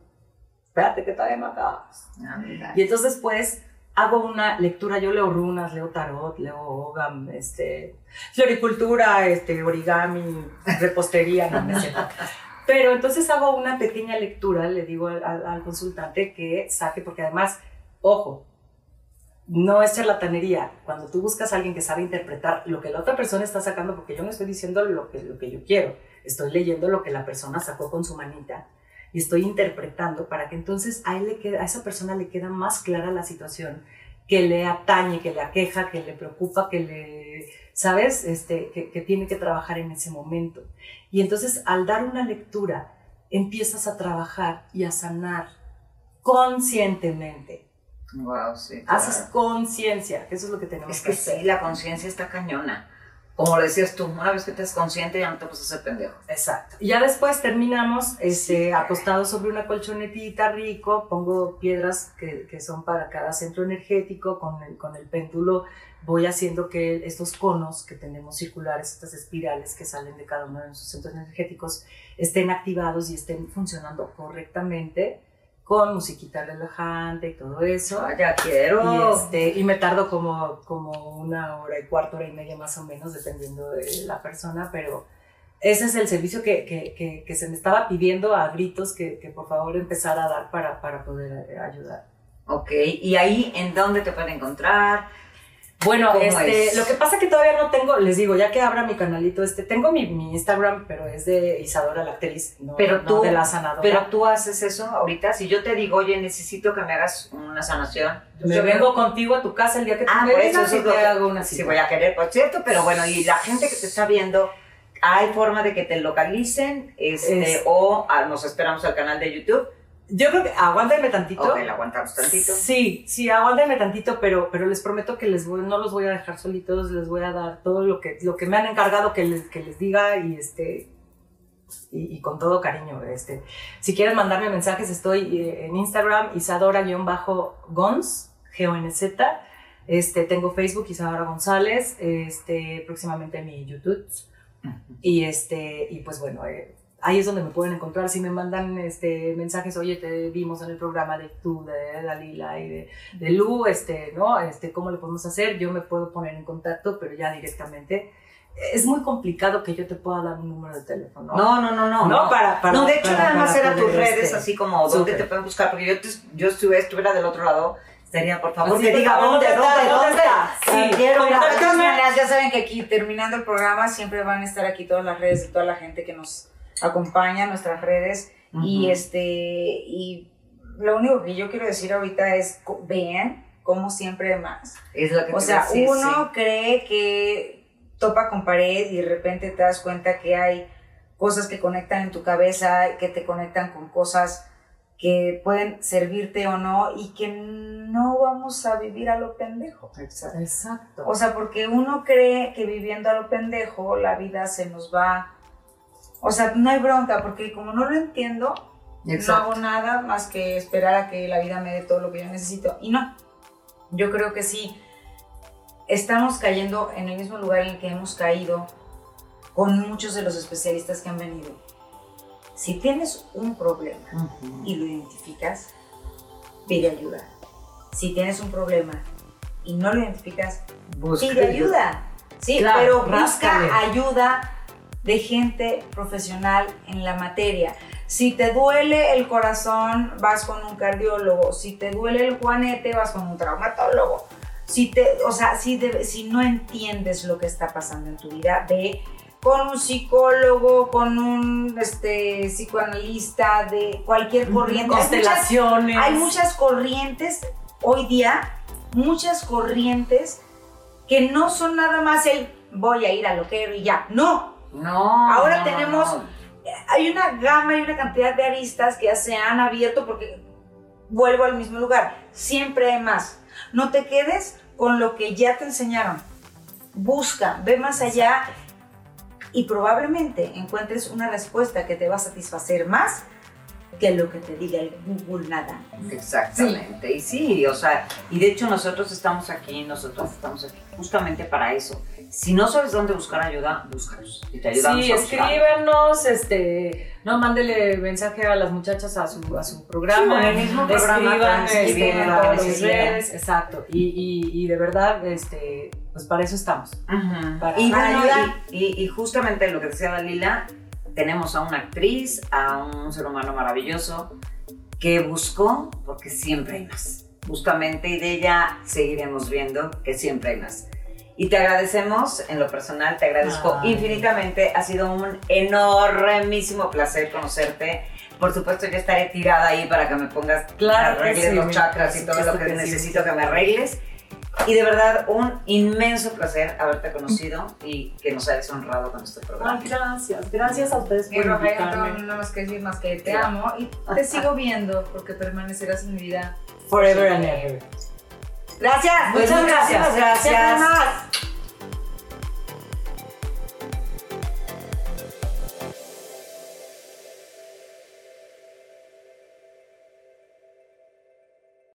espérate que todavía no acabas. Anda. Y entonces, pues, hago una lectura, yo leo runas, leo tarot, leo ogam, este, floricultura, este, origami, repostería, no, es cierto. Pero entonces hago una pequeña lectura, le digo al, al- al consultante que saque, porque además, ojo, no es charlatanería. Cuando tú buscas a alguien que sabe interpretar lo que la otra persona está sacando, porque yo no estoy diciendo lo que, lo que yo quiero, estoy leyendo lo que la persona sacó con su manita y estoy interpretando para que entonces a, él le quede- a esa persona le queda más clara la situación que le atañe, que le aqueja, que le preocupa, que le, ¿sabes? Este, que, que tiene que trabajar en ese momento. Y entonces al dar una lectura, empiezas a trabajar y a sanar conscientemente. Wow, sí. Haces claro. conciencia, que eso es lo que tenemos Es que que hacer. sí, la conciencia está cañona. Como decías tú, una vez que te es consciente ya no te a hacer pendejo. Exacto. Y ya después terminamos este, acostados sobre una colchonetita rico, pongo piedras que, que son para cada centro energético, con el, con el péndulo voy haciendo que estos conos que tenemos circulares, estas espirales que salen de cada uno de nuestros centros energéticos, estén activados y estén funcionando correctamente con musiquita relajante y todo eso. Ah, ya quiero. Y, este, y me tardo como, como una hora y cuarto, hora y media más o menos, dependiendo de la persona, pero ese es el servicio que, que, que, que se me estaba pidiendo a gritos que, que por favor empezara a dar para, para poder eh, ayudar. Ok, y ahí, ¿en dónde te pueden encontrar? Bueno, ¿Cómo este, es? lo que pasa que todavía no tengo, les digo, ya que abra mi canalito, este, tengo mi, mi Instagram, pero es de Isadora la actriz, no, Pero no tú- de la sanadora. Pero tú haces eso ahorita. Si yo te digo, oye, necesito que me hagas una sanación. yo vengo contigo a tu casa el día que tú Ah, me eso sí te hago una Sí, cita. voy a querer, por cierto, pero bueno, y la gente que te está viendo, ¿hay forma de que te localicen? Este, Es- O ah, nos esperamos al canal de YouTube. Yo creo que aguántenme tantito. Ok, aguantamos tantito. Sí, sí, aguántenme tantito, pero, pero les prometo que les voy, no los voy a dejar solitos, les voy a dar todo lo que, lo que me han encargado que les, que les diga y este y, y con todo cariño. Este, si quieren mandarme mensajes, estoy eh, en Instagram, Isadora-Gons, G-O-N-Z. Este, tengo Facebook, Isadora González, este, próximamente mi YouTube. Y este, y pues bueno, eh, ahí es donde me pueden encontrar. Si me mandan este, mensajes, oye, te vimos en el programa de tú, de Dalila y de, de Lu, este, ¿no? Este, ¿cómo le podemos hacer? Yo me puedo poner en contacto, pero ya directamente. Es muy complicado que yo te pueda dar un número de teléfono. No, no, no, no. No, para- para- no, de hecho, para- nada más para era tus redes, este, así como dónde súper. te pueden buscar, porque yo, te- yo estuve, estuviera del otro lado. Estaría, por favor, que diga dónde, ¿dónde dónde, está? dónde. ¿Dónde está? Sí, quiero De todas Contáctame. maneras, ya saben que aquí terminando el programa siempre van a estar aquí todas las redes de toda la gente que nos acompaña, nuestras redes. Y este, y lo único que yo quiero decir ahorita es vean como siempre más. Es lo que O sea, decir, uno cree que topa con pared y de repente te das cuenta que hay cosas que conectan en tu cabeza, que te conectan con cosas que pueden servirte o no y que no vamos a vivir a lo pendejo. Exacto. Exacto. O sea, porque uno cree que viviendo a lo pendejo la vida se nos va... O sea, no hay bronca, porque como no lo entiendo, no Exacto. hago nada más que esperar a que la vida me dé todo lo que yo necesito. Y no, yo creo que sí, estamos cayendo en el mismo lugar en el que hemos caído con muchos de los especialistas que han venido. Si tienes un problema Ujú. y lo identificas, pide ayuda. Si tienes un problema y no lo identificas, Busca pide ayuda. Sí, Claro, pero busca ráscale. ayuda de gente profesional en la materia. Si te duele el corazón, vas con un cardiólogo. Si te duele el juanete, vas con un traumatólogo. Si te, o sea, si, de- si no entiendes lo que está pasando en tu vida, ve con un psicólogo, con un este, psicoanalista de cualquier corriente. Hay muchas- Constelaciones. hay muchas corrientes hoy día, muchas corrientes que no son nada más el voy a ir a loquero y ya. No, No. Ahora no, tenemos- no. hay una gama y una cantidad de aristas que ya se han abierto porque vuelvo al mismo lugar. Siempre hay más. No te quedes con lo que ya te enseñaron. Busca, ve más allá y probablemente encuentres una respuesta que te va a satisfacer más que lo que te diga el Google nada. Exactamente. Y sí, o sea, y de hecho nosotros estamos aquí, nosotros estamos aquí justamente para eso. Si no sabes dónde buscar ayuda, búscanos. Y te ayudamos Sí, a escríbanos, este, no, mándele mensaje a las muchachas a su, a su programa. Sí, en el mismo programa Escriban, este, todas las redes, exacto. Y, y, y de verdad, este, pues para eso estamos. Ujú. Para- y, para bueno, ayudar. y, y- y justamente lo que decía Dalila, tenemos a una actriz, a un ser humano maravilloso que buscó, porque siempre hay más. Justamente, y de ella seguiremos viendo que siempre hay más. Y te agradecemos, en lo personal, te agradezco Ay. infinitamente. Ha sido un enormísimo placer conocerte. Por supuesto, yo estaré tirada ahí para que me pongas, Claro que arregles sí, los chakras y todo lo que, que sí, necesito que me arregles. Y de verdad, un inmenso placer haberte conocido y que nos hayas honrado con este programa. Ay, gracias, gracias a ustedes Y por Rafael, no invitarme. tengo nada más que decir más que te amo y te sigo viendo porque permanecerás en mi vida. Forever and ever. Gracias. Pues muchas, gracias. Gracias. gracias.